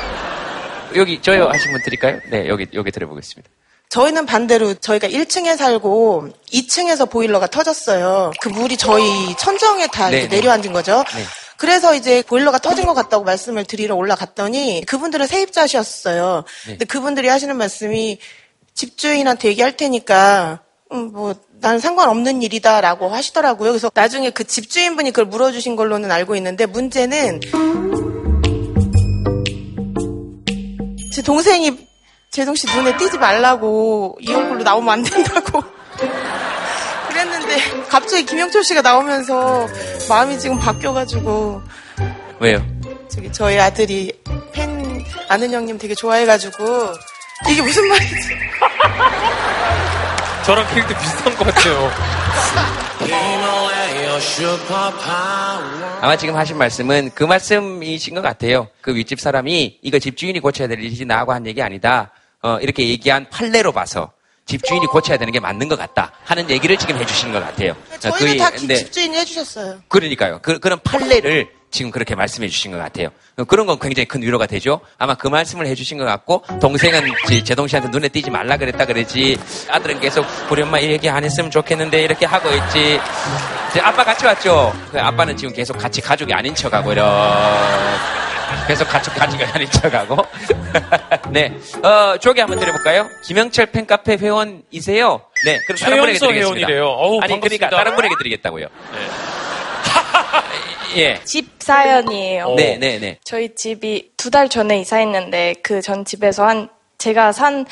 여기 저요 하신 분 드릴까요? 네, 여기 여기 들어보겠습니다. 저희는 반대로 저희가 1층에 살고 2층에서 보일러가 터졌어요. 그 물이 저희 천정에 다. 내려앉은 거죠. 네. 그래서 이제 보일러가 터진 것 같다고 말씀을 드리러 올라갔더니 그분들은 세입자셨어요. 네. 근데 그분들이 하시는 말씀이 집주인한테 얘기할 테니까 음, 뭐, 난 상관없는 일이다라고 하시더라고요. 그래서 나중에 그 집주인분이 그걸 물어주신 걸로는 알고 있는데 문제는 제 동생이 재동 씨 눈에 띄지 말라고 이 얼굴로 나오면 안 된다고 [LAUGHS] 그랬는데 갑자기 김영철 씨가 나오면서 마음이 지금 바뀌어가지고 왜요? 저기 저희 아들이 팬 아는 형님 되게 좋아해가지고 이게 무슨 말이지? [LAUGHS] 저랑 캐릭터 비슷한 것 같아요. 아마 지금 하신 말씀은 그 말씀이신 것 같아요. 그 윗집 사람이 이거 집주인이 고쳐야 될 일이지 나하고 한 얘기 아니다. 어, 이렇게 얘기한 판례로 봐서 집주인이 고쳐야 되는 게 맞는 것 같다 하는 얘기를 지금 해주시는 것 같아요. 저희는 그, 다 근데 집주인이 해주셨어요. 그러니까요. 그, 그런 판례를 지금 그렇게 말씀해 주신 것 같아요. 그런 건 굉장히 큰 위로가 되죠. 아마 그 말씀을 해 주신 것 같고, 동생은 제- 제동 씨한테 눈에 띄지 말라 그랬다 그러지, 아들은 계속 우리 엄마 이 얘기 안 했으면 좋겠는데 이렇게 하고 있지. 이제 아빠 같이 왔죠? 그 아빠는 지금 계속 같이 가족이 아닌 척하고, 이렇게. 계속 가족 가족이 아닌 척하고. [LAUGHS] 네. 어, 조개 한번 드려볼까요? 김영철 팬카페 회원이세요? 네. 그럼 다른 분에게 드리겠습니다. 회원이래요. 어우, 아니, 그러니까 반갑습니다. 다른 분에게 드리겠다고요. 예. 집 사연이에요. 네, 네, 네. 저희 집이 두 달 전에 이사했는데 그 전 집에서 한 제가 산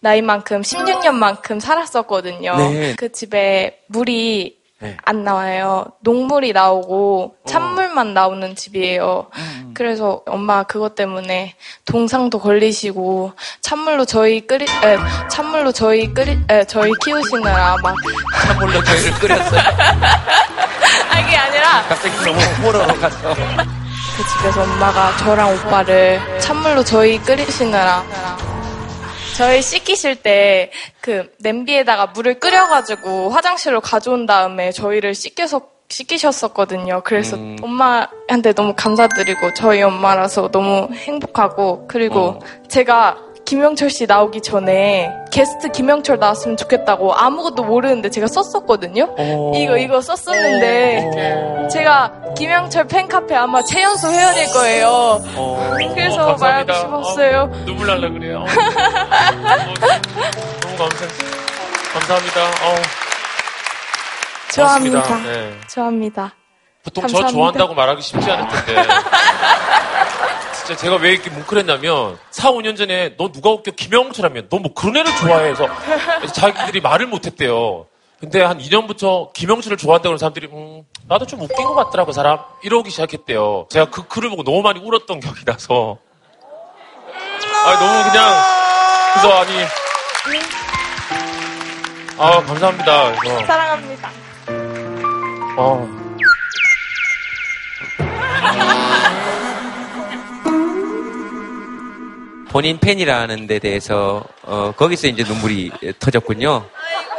나이만큼 16년만큼 살았었거든요. 네. 그 집에 물이 네. 안 나와요. 녹물이 나오고 찬물만 나오는 집이에요. 그래서 엄마 그것 때문에 동상도 걸리시고 찬물로 저희 끓이 에, 찬물로 저희 끓이 에, 저희 키우시느라 막 찬물로 저희를 끓였어요. [LAUGHS] 아, 이게 아니라 갑자기 너무 호러로 갔어. 그 집에서 엄마가 저랑 오빠를 찬물로 저희 끓이시느라 저희 씻기실 때 그 냄비에다가 물을 끓여가지고 화장실로 가져온 다음에 저희를 씻겨서 씻기셨었거든요. 그래서 음. 엄마한테 너무 감사드리고 저희 엄마라서 너무 행복하고 그리고 제가 김영철 씨 나오기 전에 게스트 김영철 나왔으면 좋겠다고 아무것도 모르는데 제가 썼었거든요. 이거 이거 썼었는데 제가 김영철 팬카페 아마 최연소 회원일 거예요. 그래서 어, 말하고. 싶었어요. 어, 눈물 날라 그래요. 어, 너무 감사, 감사합니다. 어, 좋아합니다. 네. 좋아합니다. 보통 감사합니다. 저 좋아한다고 말하기 쉽지 않을 텐데. [LAUGHS] 진짜 제가 왜 이렇게 뭉클했냐면 4, 5년 전에 너 누가 웃겨 김영철하면 너 뭐 그런 애를 좋아해서 자기들이 말을 못했대요. 근데 한 2년부터 김영철을 좋아한다고 하는 사람들이 음, 나도 좀 웃긴 것 같더라고 사람 이러기 시작했대요. 제가 그 글을 보고 너무 많이 울었던 기억이 나서 아 너무 그냥 그래서 아니 아 감사합니다. 그래서 사랑합니다. 어. 본인 팬이라는 데 대해서 어, 거기서 이제 눈물이 터졌군요.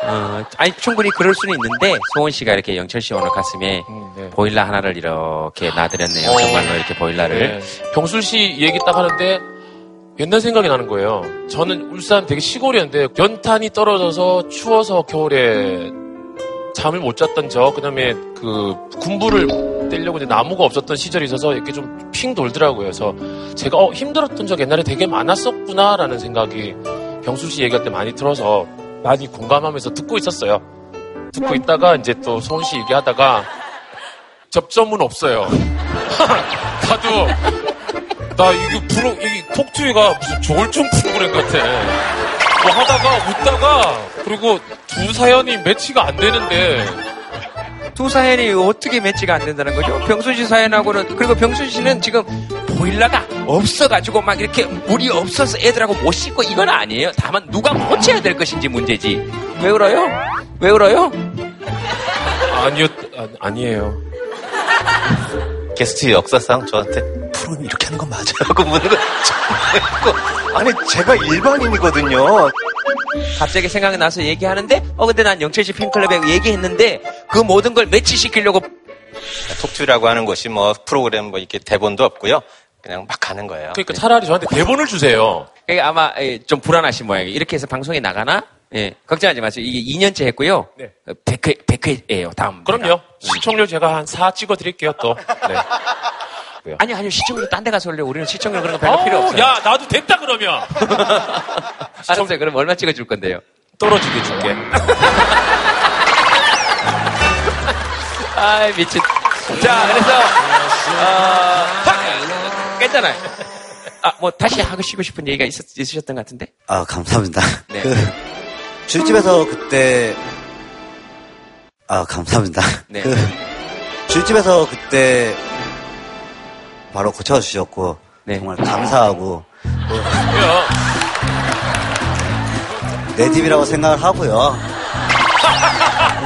어, 아니 충분히 그럴 수는 있는데 소원 씨가 이렇게 영철 씨 오늘 가슴에 보일러 하나를 이렇게 놔드렸네요. 어. 정말로 이렇게 보일러를. 네. 병술 씨 얘기 딱 하는데 옛날 생각이 나는 거예요. 저는 울산 되게 시골이었는데 연탄이 떨어져서 추워서 겨울에 잠을 못 잤던 저, 그 다음에 그 군부를 떼려고 이제 나무가 없었던 시절이 있어서 이렇게 좀 핑 돌더라고요. 그래서 제가 어, 힘들었던 적 옛날에 되게 많았었구나라는 생각이 병술 씨 얘기할 때 많이 들어서 많이 공감하면서 듣고 있었어요. 듣고 있다가 이제 또 소은 씨 얘기하다가 접점은 없어요. [LAUGHS] 나도 나 이거 프로 이 톡투이가 무슨 조울증 프로그램 같아. 뭐 하다가 웃다가 그리고 두 사연이 매치가 안 되는데 두 사연이 어떻게 매치가 안 된다는 거죠? 병순 씨 사연하고는 그리고 병순 씨는 지금 보일러가 없어가지고 막 이렇게 물이 없어서 애들하고 못 씻고 이건 아니에요. 다만 누가 고쳐야 될 것인지 문제지. 왜 울어요? 왜 울어요? 아니요 아, 아니에요. 게스트 역사상 저한테 프로그램 이렇게 하는 건 맞아요? 하고 묻는 거 [LAUGHS] 아니 제가 일반인이거든요. 갑자기 생각이 나서 얘기하는데 어 근데 난 영철 씨 팬클럽에 얘기했는데 그 모든 걸 매치시키려고 톡투라고 하는 것이 뭐 프로그램 뭐 이렇게 대본도 없고요. 그냥 막 가는 거예요. 그러니까 차라리 저한테 대본을 주세요. 그러니까 아마 예, 좀 불안하신 모양이에요. 이렇게 해서 방송에 나가나? 예, 걱정하지 마세요. 이게 2년째 했고요. 네. 100회, 100회예요, 다음. 그럼요. 시청률 제가 한 4 찍어 드릴게요 또. 네. [LAUGHS] 아니, 아니요. 시청률 딴 데 가서 올려. 우리는 시청률 그런 거 별로 필요 어우, 없어요. 야 나도 됐다 그러면 [LAUGHS] 알았어요. 그럼 얼마 찍어줄 건데요? 떨어지게 줄게. [LAUGHS] 아 미친. 자, 그래서, 어, 하- 깼잖아요. 아, 뭐, 다시 하고 싶고 싶은 얘기가 있었, 있으셨던 것 같은데? 아, 감사합니다. 네. 그, 줄집에서 그때, 아, 감사합니다. 네. 그, 줄집에서 그때, 바로 고쳐주셨고, 네. 정말 감사하고, 야, 내 집이라고 생각을 하고요.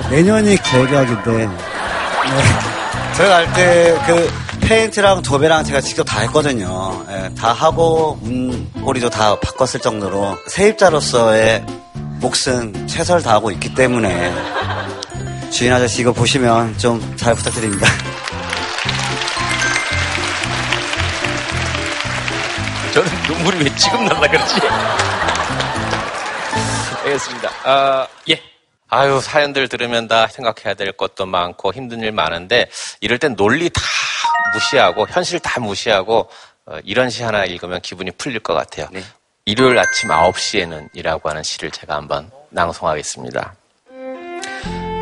내년이 계획인데 네. 저희가 할 때 그 페인트랑 도배랑 제가 직접 다 했거든요. 예, 다 하고 문고리도 다 바꿨을 정도로 세입자로서의 몫은 최선을 다하고 있기 때문에 주인 아저씨 이거 보시면 좀 잘 부탁드립니다. 저는 눈물이 왜 지금 날라 그러지? 알겠습니다. 아, 예. 아유, 사연들 들으면 다 생각해야 될 것도 많고 힘든 일 많은데 이럴 땐 논리 다 무시하고 현실 다 무시하고 어, 이런 시 하나 읽으면 기분이 풀릴 것 같아요. 일요일 아침 9시에는 이라고 하는 시를 제가 한번 낭송하겠습니다.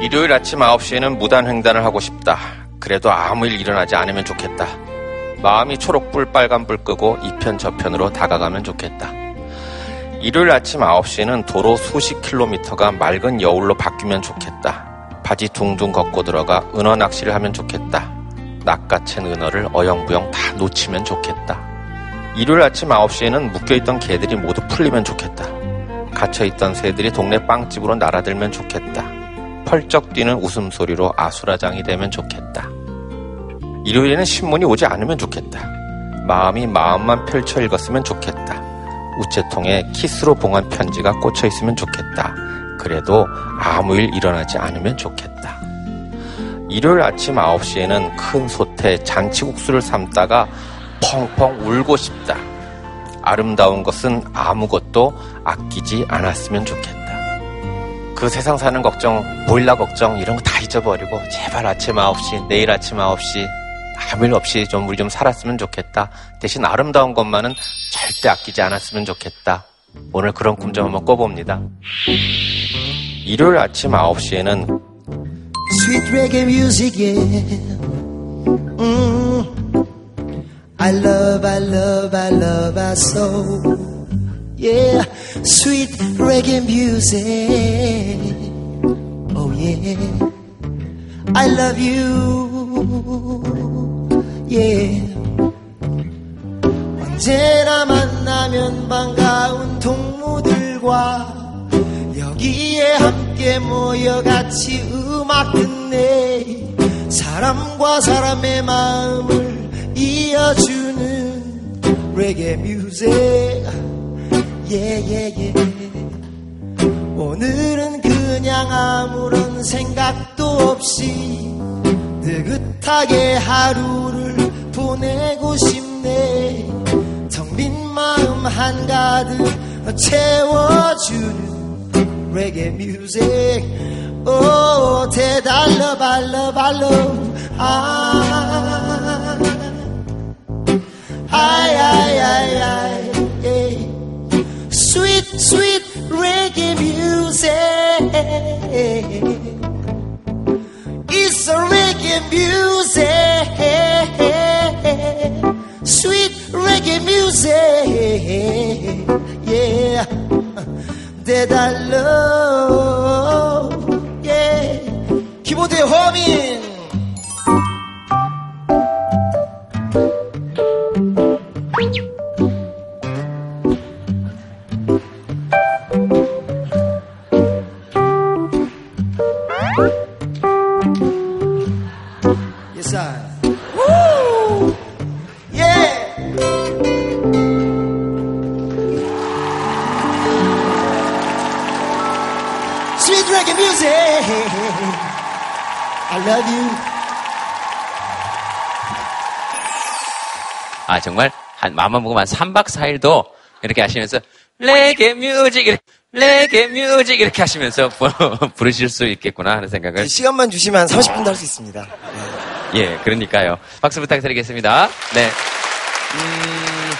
일요일 아침 9시에는 무단횡단을 하고 싶다. 그래도 아무 일 일어나지 않으면 좋겠다. 마음이 초록불 빨간불 끄고 이편 저편으로 다가가면 좋겠다. 일요일 아침 9시에는 도로 수십 킬로미터가 맑은 여울로 바뀌면 좋겠다. 바지 둥둥 걷고 들어가 은어 낚시를 하면 좋겠다. 낚아챈 은어를 어영부영 다 놓치면 좋겠다. 일요일 아침 9시에는 묶여있던 개들이 모두 풀리면 좋겠다. 갇혀있던 새들이 동네 빵집으로 날아들면 좋겠다. 펄쩍 뛰는 웃음소리로 아수라장이 되면 좋겠다. 일요일에는 신문이 오지 않으면 좋겠다. 마음이 마음만 펼쳐 읽었으면 좋겠다. 우체통에 키스로 봉한 편지가 꽂혀 있으면 좋겠다. 그래도 아무 일 일어나지 않으면 좋겠다. 일요일 아침 9시에는 큰 솥에 잔치국수를 삶다가 펑펑 울고 싶다. 아름다운 것은 아무것도 아끼지 않았으면 좋겠다. 그 세상 사는 걱정, 보일러 걱정 이런 거 다 잊어버리고 제발 아침 9시, 내일 아침 9시 아무 일 없이 좀 우리 좀 살았으면 좋겠다. 대신 아름다운 것만은 절대 아끼지 않았으면 좋겠다. 오늘 그런 꿈 좀 한번 꿔봅니다. 일요일 아침 9시에는 Sweet reggae music, yeah. Mm. I love, I love, I love our soul. Yeah, sweet reggae music. Oh, yeah. I love you. Yeah. 언제나 만나면 반가운 동무들과 여기에 함께 모여 같이 음악 듣네. 사람과 사람의 마음을 이어주는 레게 뮤직 예예예. 오늘은 그냥 아무런 생각도 없이 느긋하게 하루를 보내고 싶네 텅 빈 마음 한가득 채워주는. Oh, I love, I love, I love. Ah, I, I, I, I, yeah. Sweet, sweet reggae music. It's a reggae music. Sweet reggae music, yeah. That I love, yeah. Keep on homing. 아, 정말 한 마음만 먹으면 한 3박 4일도 이렇게 하시면서 레게 뮤직 이렇게 레게 뮤직 이렇게 하시면서 [LAUGHS] 부르실 수 있겠구나 하는 생각을 시간만 주시면 한 30분도 할 수 있습니다. 예, 그러니까요. 박수 부탁드리겠습니다. 네. 음,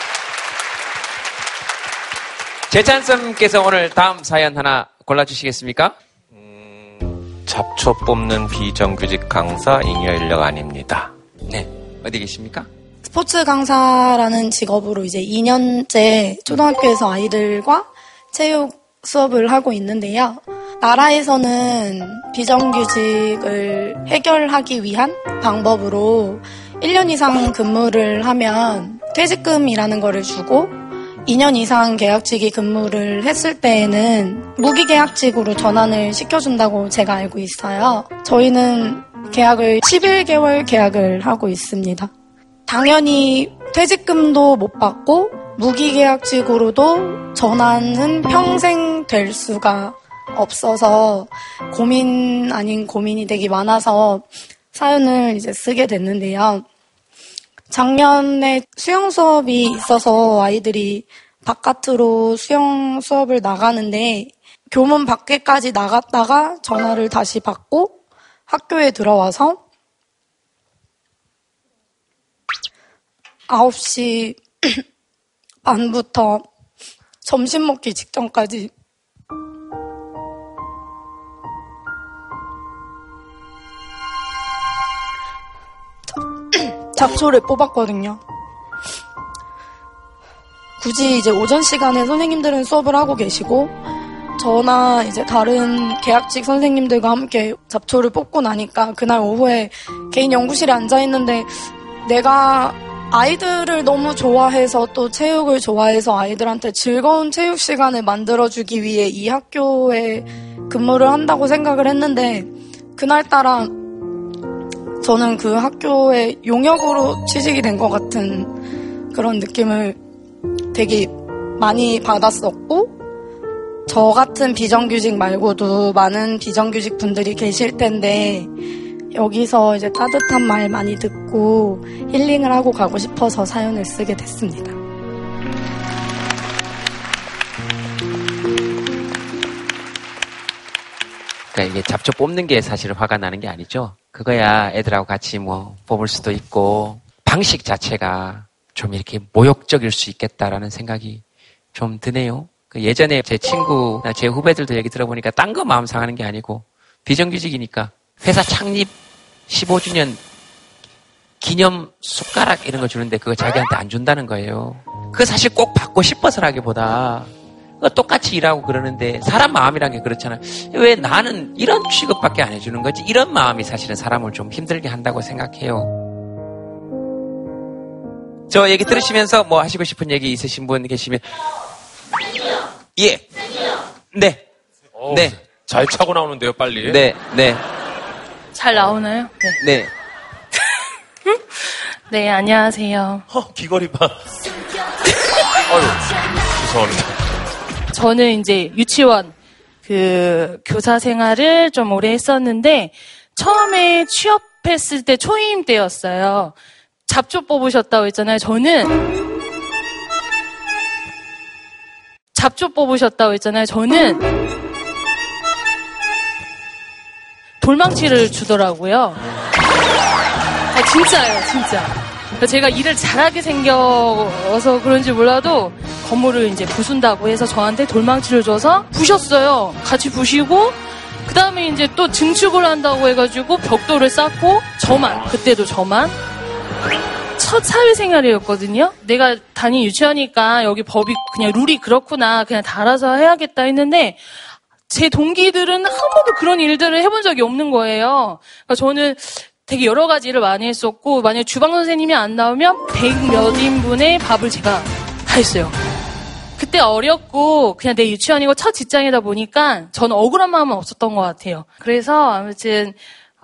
재찬쌤께서 오늘 다음 사연 하나 골라주시겠습니까? 잡초 뽑는 비정규직 강사 잉여 인력 아닙니다. 네. 어디 계십니까? 스포츠 강사라는 직업으로 이제 2년째 초등학교에서 아이들과 체육 수업을 하고 있는데요. 나라에서는 비정규직을 해결하기 위한 방법으로 1년 이상 근무를 하면 퇴직금이라는 거를 주고 2년 이상 계약직이 근무를 했을 때에는 무기계약직으로 전환을 시켜준다고 제가 알고 있어요. 저희는 계약을 11개월 계약을 하고 있습니다. 당연히 퇴직금도 못 받고 무기계약직으로도 전환은 평생 될 수가 없어서 고민 아닌 고민이 되게 많아서 사연을 이제 쓰게 됐는데요. 작년에 수영 수업이 있어서 아이들이 바깥으로 수영 수업을 나가는데 교문 밖에까지 나갔다가 전화를 다시 받고 학교에 들어와서 9시 [CLEARS THROAT] 반부터 점심 먹기 직전까지 [CLEARS THROAT] 잡초를 뽑았거든요. 굳이 이제 오전 시간에 선생님들은 수업을 하고 계시고 저나 이제 다른 계약직 선생님들과 함께 잡초를 뽑고 나니까 그날 오후에 개인 연구실에 앉아 있는데 내가 아이들을 너무 좋아해서 또 체육을 좋아해서 아이들한테 즐거운 체육 시간을 만들어주기 위해 이 학교에 근무를 한다고 생각을 했는데 그날따라 저는 그 학교의 용역으로 취직이 된 것 같은 그런 느낌을 되게 많이 받았었고 저 같은 비정규직 말고도 많은 비정규직 분들이 계실 텐데 여기서 이제 따뜻한 말 많이 듣고 힐링을 하고 가고 싶어서 사연을 쓰게 됐습니다. 그러니까 이게 잡초 뽑는 게 사실 화가 나는 게 아니죠. 그거야 애들하고 같이 뭐 뽑을 수도 있고 방식 자체가 좀 이렇게 모욕적일 수 있겠다라는 생각이 좀 드네요. 그 예전에 제 친구나 제 후배들도 얘기 들어보니까 딴 거 마음 상하는 게 아니고 비정규직이니까 회사 창립 15주년 기념 숟가락 이런 거 주는데 그거 자기한테 안 준다는 거예요. 그거 사실 꼭 받고 싶어서라기보다 그거 똑같이 일하고 그러는데 사람 마음이란 게 그렇잖아요. 왜 나는 이런 취급밖에 안 해주는 거지? 이런 마음이 사실은 사람을 좀 힘들게 한다고 생각해요. 저 얘기 들으시면서 뭐 하시고 싶은 얘기 있으신 분 계시면 예. 네. 어우, 네. 잘 차고 나오는데요, 빨리. 네. 네. 잘 나오나요? 네. 네. [LAUGHS] 네, 안녕하세요. 어, 귀걸이 봐. 어휴, 죄송합니다. 저는 이제 유치원 그 교사 생활을 좀 오래 했었는데 처음에 취업했을 때 초임 때였어요. 잡초 뽑으셨다고 했잖아요. 저는 잡초 뽑으셨다고 했잖아요. 저는 돌망치를 주더라고요. 아, 진짜예요, 진짜. 제가 일을 잘하게 생겨서 그런지 몰라도 건물을 이제 부순다고 해서 저한테 돌망치를 줘서 부셨어요. 같이 부시고 그 다음에 이제 또 증축을 한다고 해가지고 벽돌을 쌓고 저만 그때도 저만 첫 사회생활이었거든요. 내가 다닌 유치원이니까 여기 법이 그냥 룰이 그렇구나 그냥 달아서 해야겠다 했는데 제 동기들은 한 번도 그런 일들을 해본 적이 없는 거예요. 그러니까 저는 되게 여러 가지 일을 많이 했었고 만약 주방 선생님이 안 나오면 백몇 인분의 밥을 제가 다 했어요. 그때 어렸고 그냥 내 유치원이고 첫 직장이다 보니까 저는 억울한 마음은 없었던 것 같아요. 그래서 아무튼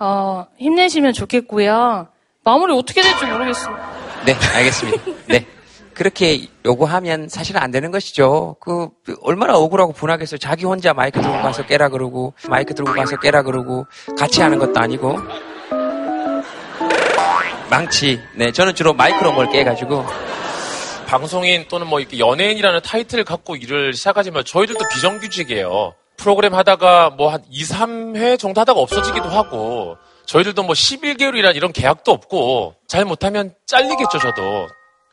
어, 힘내시면 좋겠고요. 마무리 어떻게 될지 모르겠어요. 네, 알겠습니다. 네. 그렇게 요구하면 사실은 안 되는 것이죠. 그, 얼마나 억울하고 분하겠어요. 자기 혼자 마이크 들고 가서 깨라 그러고, 마이크 들고 가서 깨라 그러고, 같이 하는 것도 아니고. 망치. 네, 저는 주로 마이크로 뭘 깨가지고. 방송인 또는 뭐 이렇게 연예인이라는 타이틀을 갖고 일을 시작하지만 저희들도 비정규직이에요. 프로그램 하다가 뭐 한 2, 3회 정도 하다가 없어지기도 하고 저희들도 뭐 11개월이란 이런 계약도 없고 잘 못하면 잘리겠죠, 저도.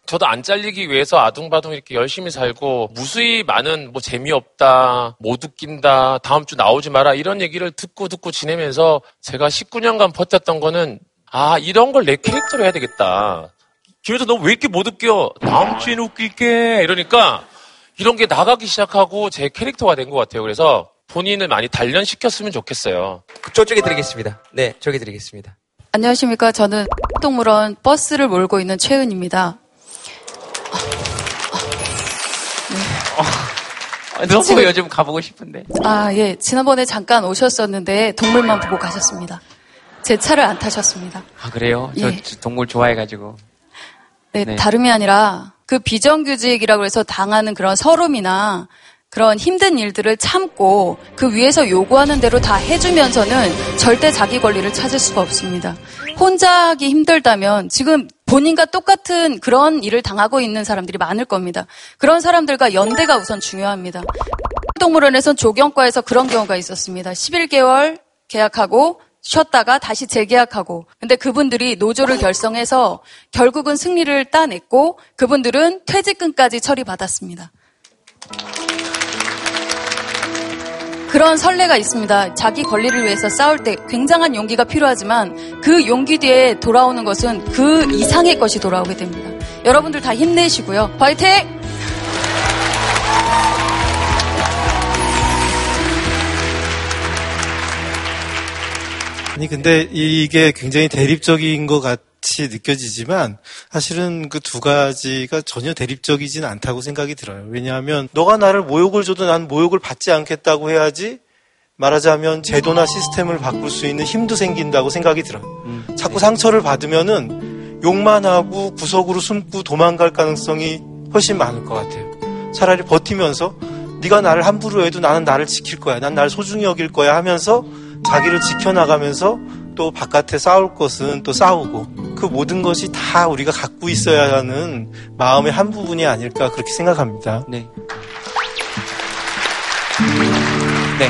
저도 안 잘리기 위해서 아둥바둥 이렇게 열심히 살고 무수히 많은 뭐 재미없다, 못 웃긴다, 다음 주 나오지 마라 이런 얘기를 듣고 듣고 지내면서 제가 19년간 버텼던 거는 아, 이런 걸 내 캐릭터로 해야 되겠다. 김혜서 너왜 이렇게 못 웃겨? 다음 주엔 웃길게. 이러니까 이런 게 나가기 시작하고 제 캐릭터가 된 것 같아요. 그래서 본인을 많이 단련시켰으면 좋겠어요. 저쪽에 드리겠습니다. 네, 저기 드리겠습니다. 안녕하십니까. 저는 동물원 버스를 몰고 있는 최은입니다. 너무 지금- 요즘 가보고 싶은데. 아, 예. 지난번에 잠깐 오셨었는데 동물만 보고 가셨습니다. 제 차를 안 타셨습니다. 아, 그래요? 저, 예. 저 동물 좋아해가지고. 네, 네. 다름이 아니라 그 비정규직이라고 해서 당하는 그런 서름이나 그런 힘든 일들을 참고 그 위에서 요구하는 대로 다 해주면서는 절대 자기 권리를 찾을 수가 없습니다. 혼자 하기 힘들다면 지금 본인과 똑같은 그런 일을 당하고 있는 사람들이 많을 겁니다. 그런 사람들과 연대가 우선 중요합니다. 동물원에선 조경과에서 그런 경우가 있었습니다. 11개월 계약하고 쉬었다가 다시 재계약하고. 근데 그분들이 노조를 결성해서 결국은 승리를 따냈고 그분들은 퇴직금까지 처리받았습니다. 그런 선례가 있습니다. 자기 권리를 위해서 싸울 때 굉장한 용기가 필요하지만 그 용기 뒤에 돌아오는 것은 그 이상의 것이 돌아오게 됩니다. 여러분들 다 힘내시고요. 화이팅! 아니 근데 이게 굉장히 대립적인 것 같 이 느껴지지만 사실은 그 두 가지가 전혀 대립적이진 않다고 생각이 들어요. 왜냐하면 너가 나를 모욕을 줘도 난 모욕을 받지 않겠다고 해야지 말하자면 제도나 시스템을 바꿀 수 있는 힘도 생긴다고 생각이 들어요. 자꾸 상처를 받으면은 욕만 하고 구석으로 숨고 도망갈 가능성이 훨씬 많을 것 같아요. 차라리 버티면서 네가 나를 함부로 해도 나는 나를 지킬 거야. 난 나를 소중히 여길 거야 하면서 자기를 지켜나가면서 또 바깥에 싸울 것은 또 싸우고 그 모든 것이 다 우리가 갖고 있어야 하는 마음의 한 부분이 아닐까 그렇게 생각합니다. 네. 네.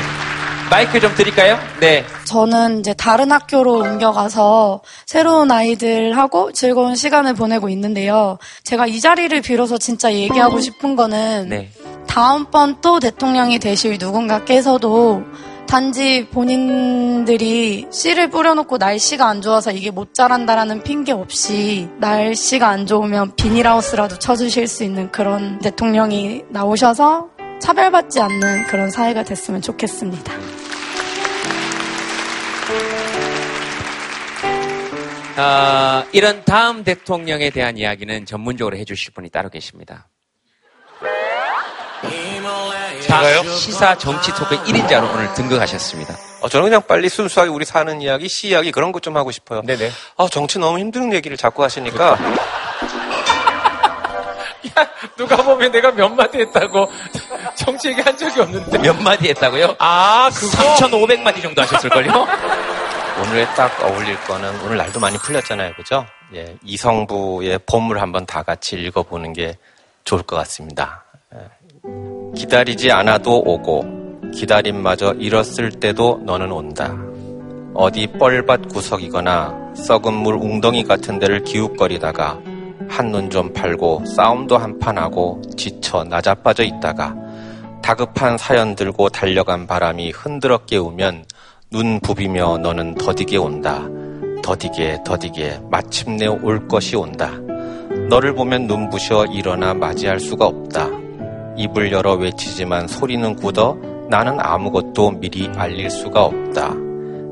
마이크 좀 드릴까요? 네. 저는 이제 다른 학교로 옮겨가서 새로운 아이들하고 즐거운 시간을 보내고 있는데요. 제가 이 자리를 빌어서 진짜 얘기하고 싶은 거는 네. 다음번 또 대통령이 되실 누군가께서도 단지 본인들이 씨를 뿌려놓고 날씨가 안 좋아서 이게 못 자란다라는 핑계 없이 날씨가 안 좋으면 비닐하우스라도 쳐주실 수 있는 그런 대통령이 나오셔서 차별받지 않는 그런 사회가 됐으면 좋겠습니다. 어, 이런 다음 대통령에 대한 이야기는 전문적으로 해주실 분이 따로 계십니다. 제가요? 시사 정치 토크 1인자로 오늘 등극하셨습니다. 어, 저는 그냥 빨리 순수하게 우리 사는 이야기, 시 이야기 그런 것 좀 하고 싶어요. 네네. 아, 정치 너무 힘든 얘기를 자꾸 하시니까. [LAUGHS] 누가 보면 내가 몇 마디 했다고 [LAUGHS] 정치 얘기 한 적이 없는데. 몇 마디 했다고요? 아, 그거? 3,500마디 정도 하셨을걸요? [LAUGHS] 오늘에 딱 어울릴 거는 오늘 날도 많이 풀렸잖아요. 그죠? 예, 이성부의 봄을 한번 다 같이 읽어보는 게 좋을 것 같습니다. 예, 기다리지 않아도 오고 기다림마저 잃었을 때도 너는 온다. 어디 뻘밭 구석이거나 썩은 물 웅덩이 같은 데를 기웃거리다가 한눈 좀 팔고 싸움도 한판 하고 지쳐 나자빠져 있다가 다급한 사연 들고 달려간 바람이 흔들어 깨우면 눈 부비며 너는 더디게 온다. 더디게 더디게 마침내 올 것이 온다. 너를 보면 눈부셔 일어나 맞이할 수가 없다. 입을 열어 외치지만 소리는 굳어 나는 아무것도 미리 알릴 수가 없다.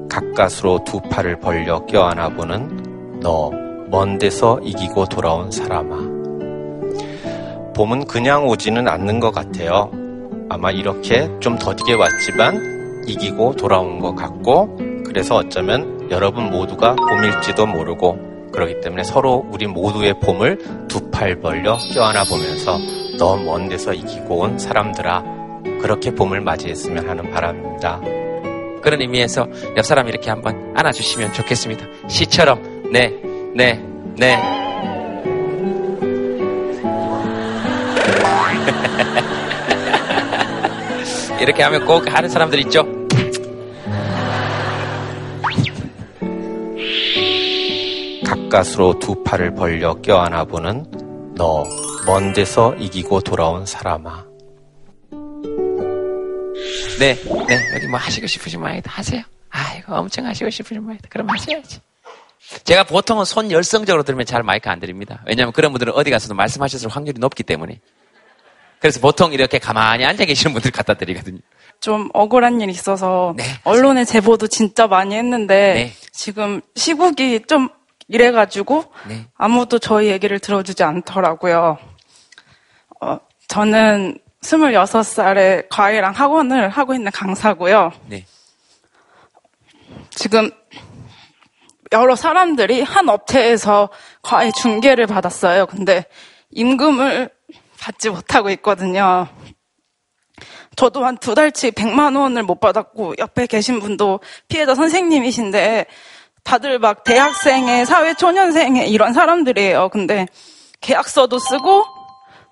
가까스로 두 팔을 벌려 껴안아 보는 너 먼 데서 이기고 돌아온 사람아. 봄은 그냥 오지는 않는 것 같아요. 아마 이렇게 좀 더디게 왔지만 이기고 돌아온 것 같고 그래서 어쩌면 여러분 모두가 봄일지도 모르고 그렇기 때문에 서로 우리 모두의 봄을 두 팔 벌려 껴안아 보면서 너먼 데서 이기고 온 사람들아 그렇게 봄을 맞이했으면 하는 바람입니다. 그런 의미에서 옆 사람 이렇게 한번 안아주시면 좋겠습니다. 시처럼 네, 네, 네. [LAUGHS] 이렇게 하면 꼭 하는 사람들 있죠. 가까스로 두 팔을 벌려 껴안아 보는 너 먼 데서 이기고 돌아온 사람아. 네, 네. 여기 뭐 하시고 싶으신 말이다 하세요. 아이고, 엄청 하시고 싶으신 말이다. 그럼 하셔야지. 제가 보통은 손 열성적으로 들으면 잘 마이크 안 드립니다. 왜냐하면 그런 분들은 어디 가서도 말씀하셨을 확률이 높기 때문에. 그래서 보통 이렇게 가만히 앉아 계시는 분들 갖다 드리거든요. 좀 억울한 일이 있어서 언론에 제보도 진짜 많이 했는데 네. 지금 시국이 좀 이래가지고 아무도 저희 얘기를 들어주지 않더라고요. 어, 저는 26살에 과외랑 학원을 하고 있는 강사고요. 네. 지금 여러 사람들이 한 업체에서 과외 중개를 받았어요. 근데 임금을 받지 못하고 있거든요. 저도 한 두 달치 100만 원을 못 받았고 옆에 계신 분도 피해자 선생님이신데 다들 막 대학생의 사회 초년생의 이런 사람들이에요. 근데 계약서도 쓰고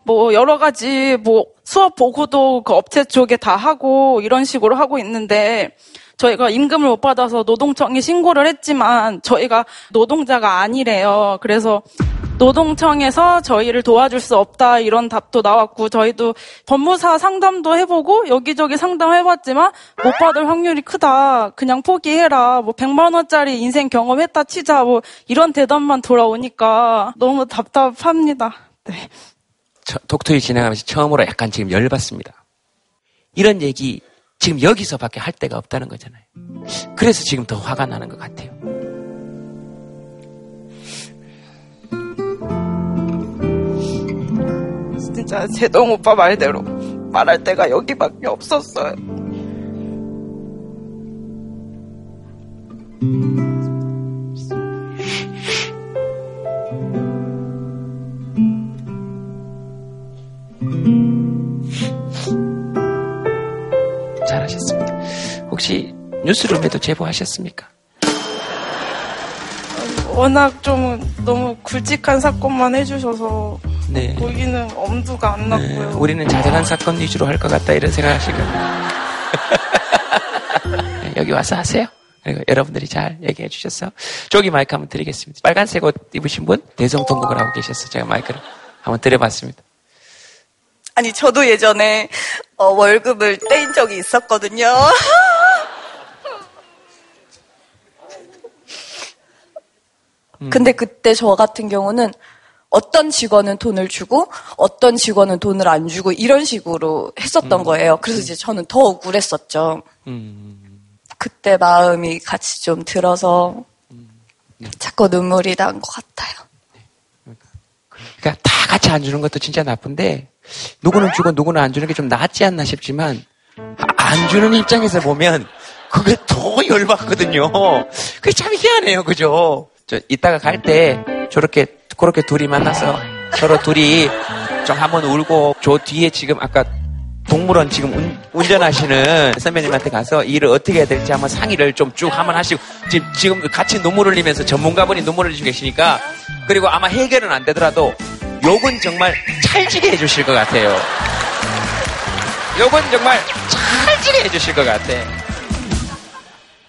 뭐 여러 가지 뭐 수업 보고도 그 업체 쪽에 다 하고 이런 식으로 하고 있는데 저희가 임금을 못 받아서 노동청에 신고를 했지만 저희가 노동자가 아니래요. 그래서 노동청에서 저희를 도와줄 수 없다 이런 답도 나왔고 저희도 법무사 상담도 해보고 여기저기 상담해봤지만 못 받을 확률이 크다. 그냥 포기해라. 뭐 100만 원짜리 인생 경험했다 치자. 뭐 이런 대답만 돌아오니까 너무 답답합니다. 네. 저- 독토이 진행하면서 처음으로 약간 지금 열받습니다. 이런 얘기 지금 여기서밖에 할 데가 없다는 거잖아요. 그래서 지금 더 화가 나는 것 같아요. 진짜 제동 오빠 말대로 말할 데가 여기밖에 없었어요. 잘하셨습니다. 혹시 뉴스룸에도 제보하셨습니까? 워낙 좀 너무 굵직한 사건만 해주셔서 네. 거기는 엄두가 안 네, 났고요. 우리는 자잘한 사건 위주로 할 것 같다 이런 생각하시고 [LAUGHS] 네, 여기 와서 하세요. 그리고 여러분들이 잘 얘기해 주셔서 저기 마이크 한번 드리겠습니다. 빨간색 옷 입으신 분 대성 통곡을 하고 계셔서 제가 마이크를 한번 드려봤습니다. 아니, 저도 예전에 어, 월급을 떼인 적이 있었거든요. 근데 그때 저 같은 경우는 어떤 직원은 돈을 주고 어떤 직원은 돈을 안 주고 이런 식으로 했었던 거예요. 그래서 이제 저는 더 억울했었죠. 그때 마음이 같이 좀 들어서 자꾸 눈물이 난 것 같아요. 그러니까 다 같이 안 주는 것도 진짜 나쁜데 누구는 주고 누구는 안 주는 게 좀 낫지 않나 싶지만 아, 안 주는 입장에서 보면 그게 더 열받거든요. 그게 참 희한해요, 그죠? 저 이따가 갈 때 저렇게 그렇게 둘이 만나서 서로 둘이 좀 한번 울고 저 뒤에 지금 아까 동물원 지금 운, 운전하시는 선배님한테 가서 일을 어떻게 해야 될지 한번 상의를 좀 쭉 한번 하시고 지금 지금 같이 눈물 흘리면서 전문가분이 눈물 흘리시고 계시니까 그리고 아마 해결은 안 되더라도 욕은 정말 찰지게 해주실 것 같아요. 욕은 정말 찰지게 해주실 것 같아.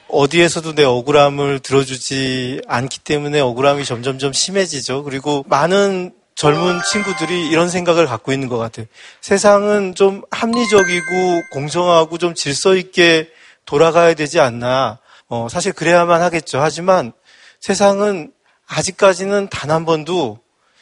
어디에서도 내 억울함을 들어주지 않기 때문에 억울함이 점점점 심해지죠. 그리고 많은 젊은 친구들이 이런 생각을 갖고 있는 것 같아요. 세상은 좀 합리적이고 공정하고 좀 질서 있게 돌아가야 되지 않나. 어, 사실 그래야만 하겠죠. 하지만 세상은 아직까지는 단 한 번도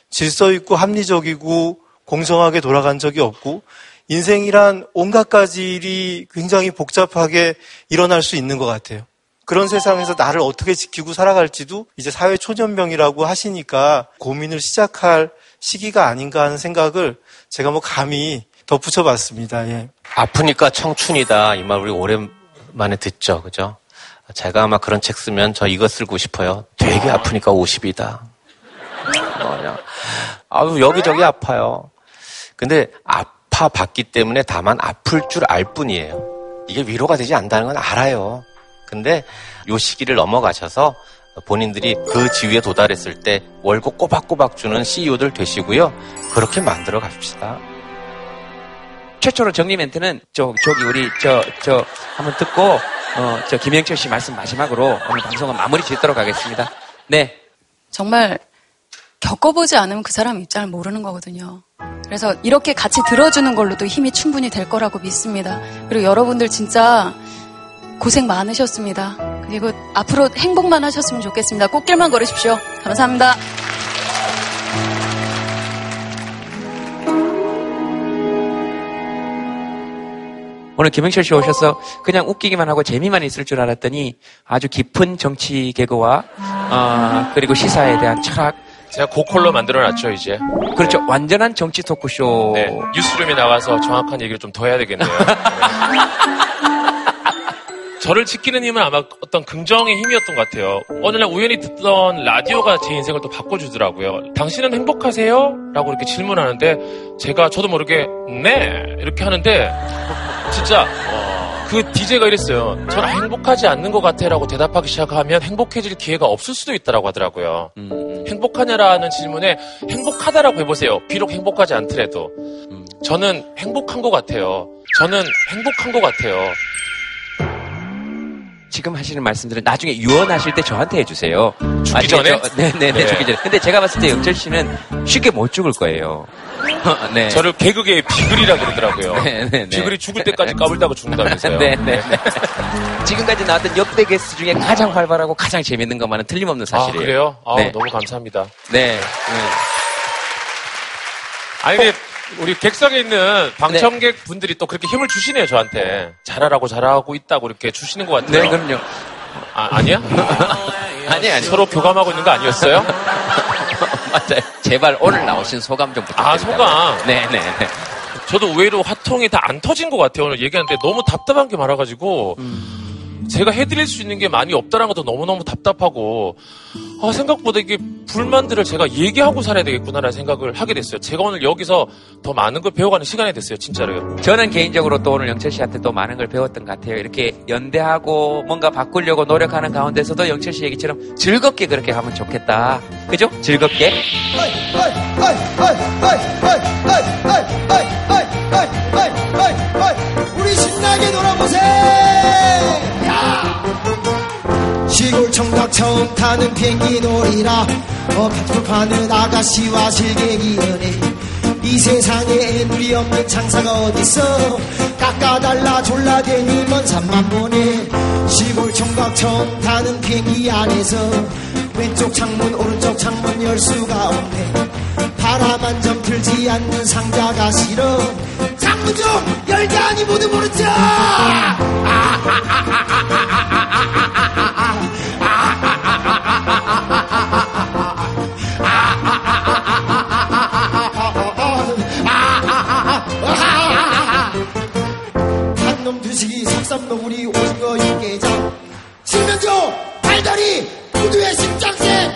질서 있고 합리적이고 공정하게 돌아간 적이 없고 인생이란 온갖 가지 일이 굉장히 복잡하게 일어날 수 있는 것 같아요. 그런 세상에서 나를 어떻게 지키고 살아갈지도 이제 사회 초년병이라고 하시니까 고민을 시작할 시기가 아닌가 하는 생각을 제가 뭐 감히 덧붙여 봤습니다. 예. 아프니까 청춘이다. 이 말 우리 오랜만에 듣죠. 그죠? 제가 아마 그런 책 쓰면 저 이거 쓰고 싶어요. 되게 아프니까 50이다. 뭐냐. 아유, 여기저기 아파요. 근데 아파 봤기 때문에 다만 아플 줄 알 뿐이에요. 이게 위로가 되지 않는다는 건 알아요. 근데 요 시기를 넘어가셔서 본인들이 그 지위에 도달했을 때 월급 꼬박꼬박 주는 CEO들 되시고요. 그렇게 만들어 갑시다. 최초로 정리 멘트는 저 저기 우리 저 저 한번 듣고 어 저 김영철 씨 말씀 마지막으로 오늘 방송은 마무리 짓도록 하겠습니다. 네. 정말 겪어보지 않으면 그 사람 입장을 모르는 거거든요. 그래서 이렇게 같이 들어주는 걸로도 힘이 충분히 될 거라고 믿습니다. 그리고 여러분들 진짜 고생 많으셨습니다. 그리고 앞으로 행복만 하셨으면 좋겠습니다. 꽃길만 걸으십시오. 감사합니다. 오늘 김영철 씨 오셔서 그냥 웃기기만 하고 재미만 있을 줄 알았더니 아주 깊은 정치 개그와 어, 그리고 시사에 대한 철학 제가 고컬로 만들어놨죠 이제. 그렇죠. 완전한 정치 토크쇼. 네, 뉴스룸에 나와서 정확한 얘기를 좀 더 해야 되겠네요. 저를 지키는 힘은 아마 어떤 긍정의 힘이었던 것 같아요. 어느 날 우연히 듣던 라디오가 제 인생을 또 바꿔주더라고요. 당신은 행복하세요? 라고 이렇게 질문하는데 제가 저도 모르게 네 이렇게 하는데 진짜 그 DJ가 이랬어요. 저는 행복하지 않는 것 같아라고 대답하기 시작하면 행복해질 기회가 없을 수도 있다라고 하더라고요. 행복하냐라는 질문에 행복하다라고 해보세요. 비록 행복하지 않더라도 저는 행복한 것 같아요. 저는 행복한 것 같아요. 지금 하시는 말씀들은 나중에 유언하실 때 저한테 해주세요. 죽기 전에? 네네네, 네. 죽기 전에. 근데 제가 봤을 때 영철 씨는 쉽게 못 죽을 거예요. [LAUGHS] 네. 저를 개그계의 비글이라 그러더라고요. 네, 네, 네. 비글이 죽을 때까지 까불다가 죽는다면서요. [LAUGHS] 네, 네. [LAUGHS] 지금까지 나왔던 역대 게스트 중에 가장 활발하고 가장 재밌는 것만은 틀림없는 사실이에요. 아, 그래요? 아, 네. 너무 감사합니다. 네. 아니, 근데 우리 객석에 있는 방청객 분들이 또 그렇게 힘을 주시네요, 저한테. 잘하라고 잘하고 있다고 이렇게 주시는 것 같아요. 네, 그럼요. 아, 아니야? [LAUGHS] 아니, 아니. 서로 교감하고 있는 거 아니었어요? [LAUGHS] 맞아요. 제발 오늘 나오신 소감 좀 부탁드립니다. 아, 소감? 네네. 저도 의외로 화통이 다 안 터진 것 같아요. 오늘 얘기하는데 너무 답답한 게 많아가지고 제가 해드릴 수 있는 게 많이 없다는 것도 너무너무 답답하고 아, 생각보다 이게 불만들을 제가 얘기하고 살아야 되겠구나라는 생각을 하게 됐어요. 제가 오늘 여기서 더 많은 걸 배워가는 시간이 됐어요. 진짜로요. 저는 개인적으로 또 오늘 영철 씨한테 또 많은 걸 배웠던 것 같아요. 이렇게 연대하고 뭔가 바꾸려고 노력하는 가운데서도 영철 씨 얘기처럼 즐겁게 그렇게 하면 좋겠다. 그죠? 즐겁게. 우리 신나게 놀아보세 야! 시골 청각 처음 타는 비행기 놀이라. 어, 팥불 파는 아가씨와 실갱이 연애 이 세상에 애누리 없는 장사가 어딨어? 깎아달라 졸라대니 먼 산만 보내 시골 청각 처음 타는 비행기 안에서 왼쪽 창문 오른쪽 창문 열 수가 없네. 바람 한 점 들지 않는 상자가 싫어. 창문 좀 열게 하니 모두 모르죠 한놈 [LAUGHS] 두식이 석삼너구리 오징어 육개장. 칠면조 달다리 구두의 심장새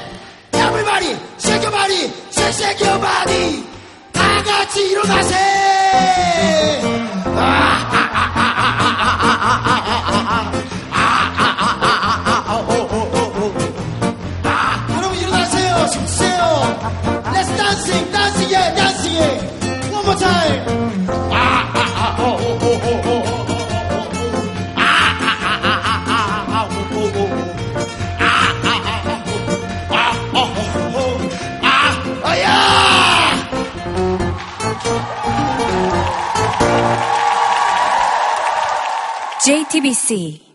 야물바리 쉐겨바리 쉐쉐겨바리. 다 같이 일어나세. 여러 JTBC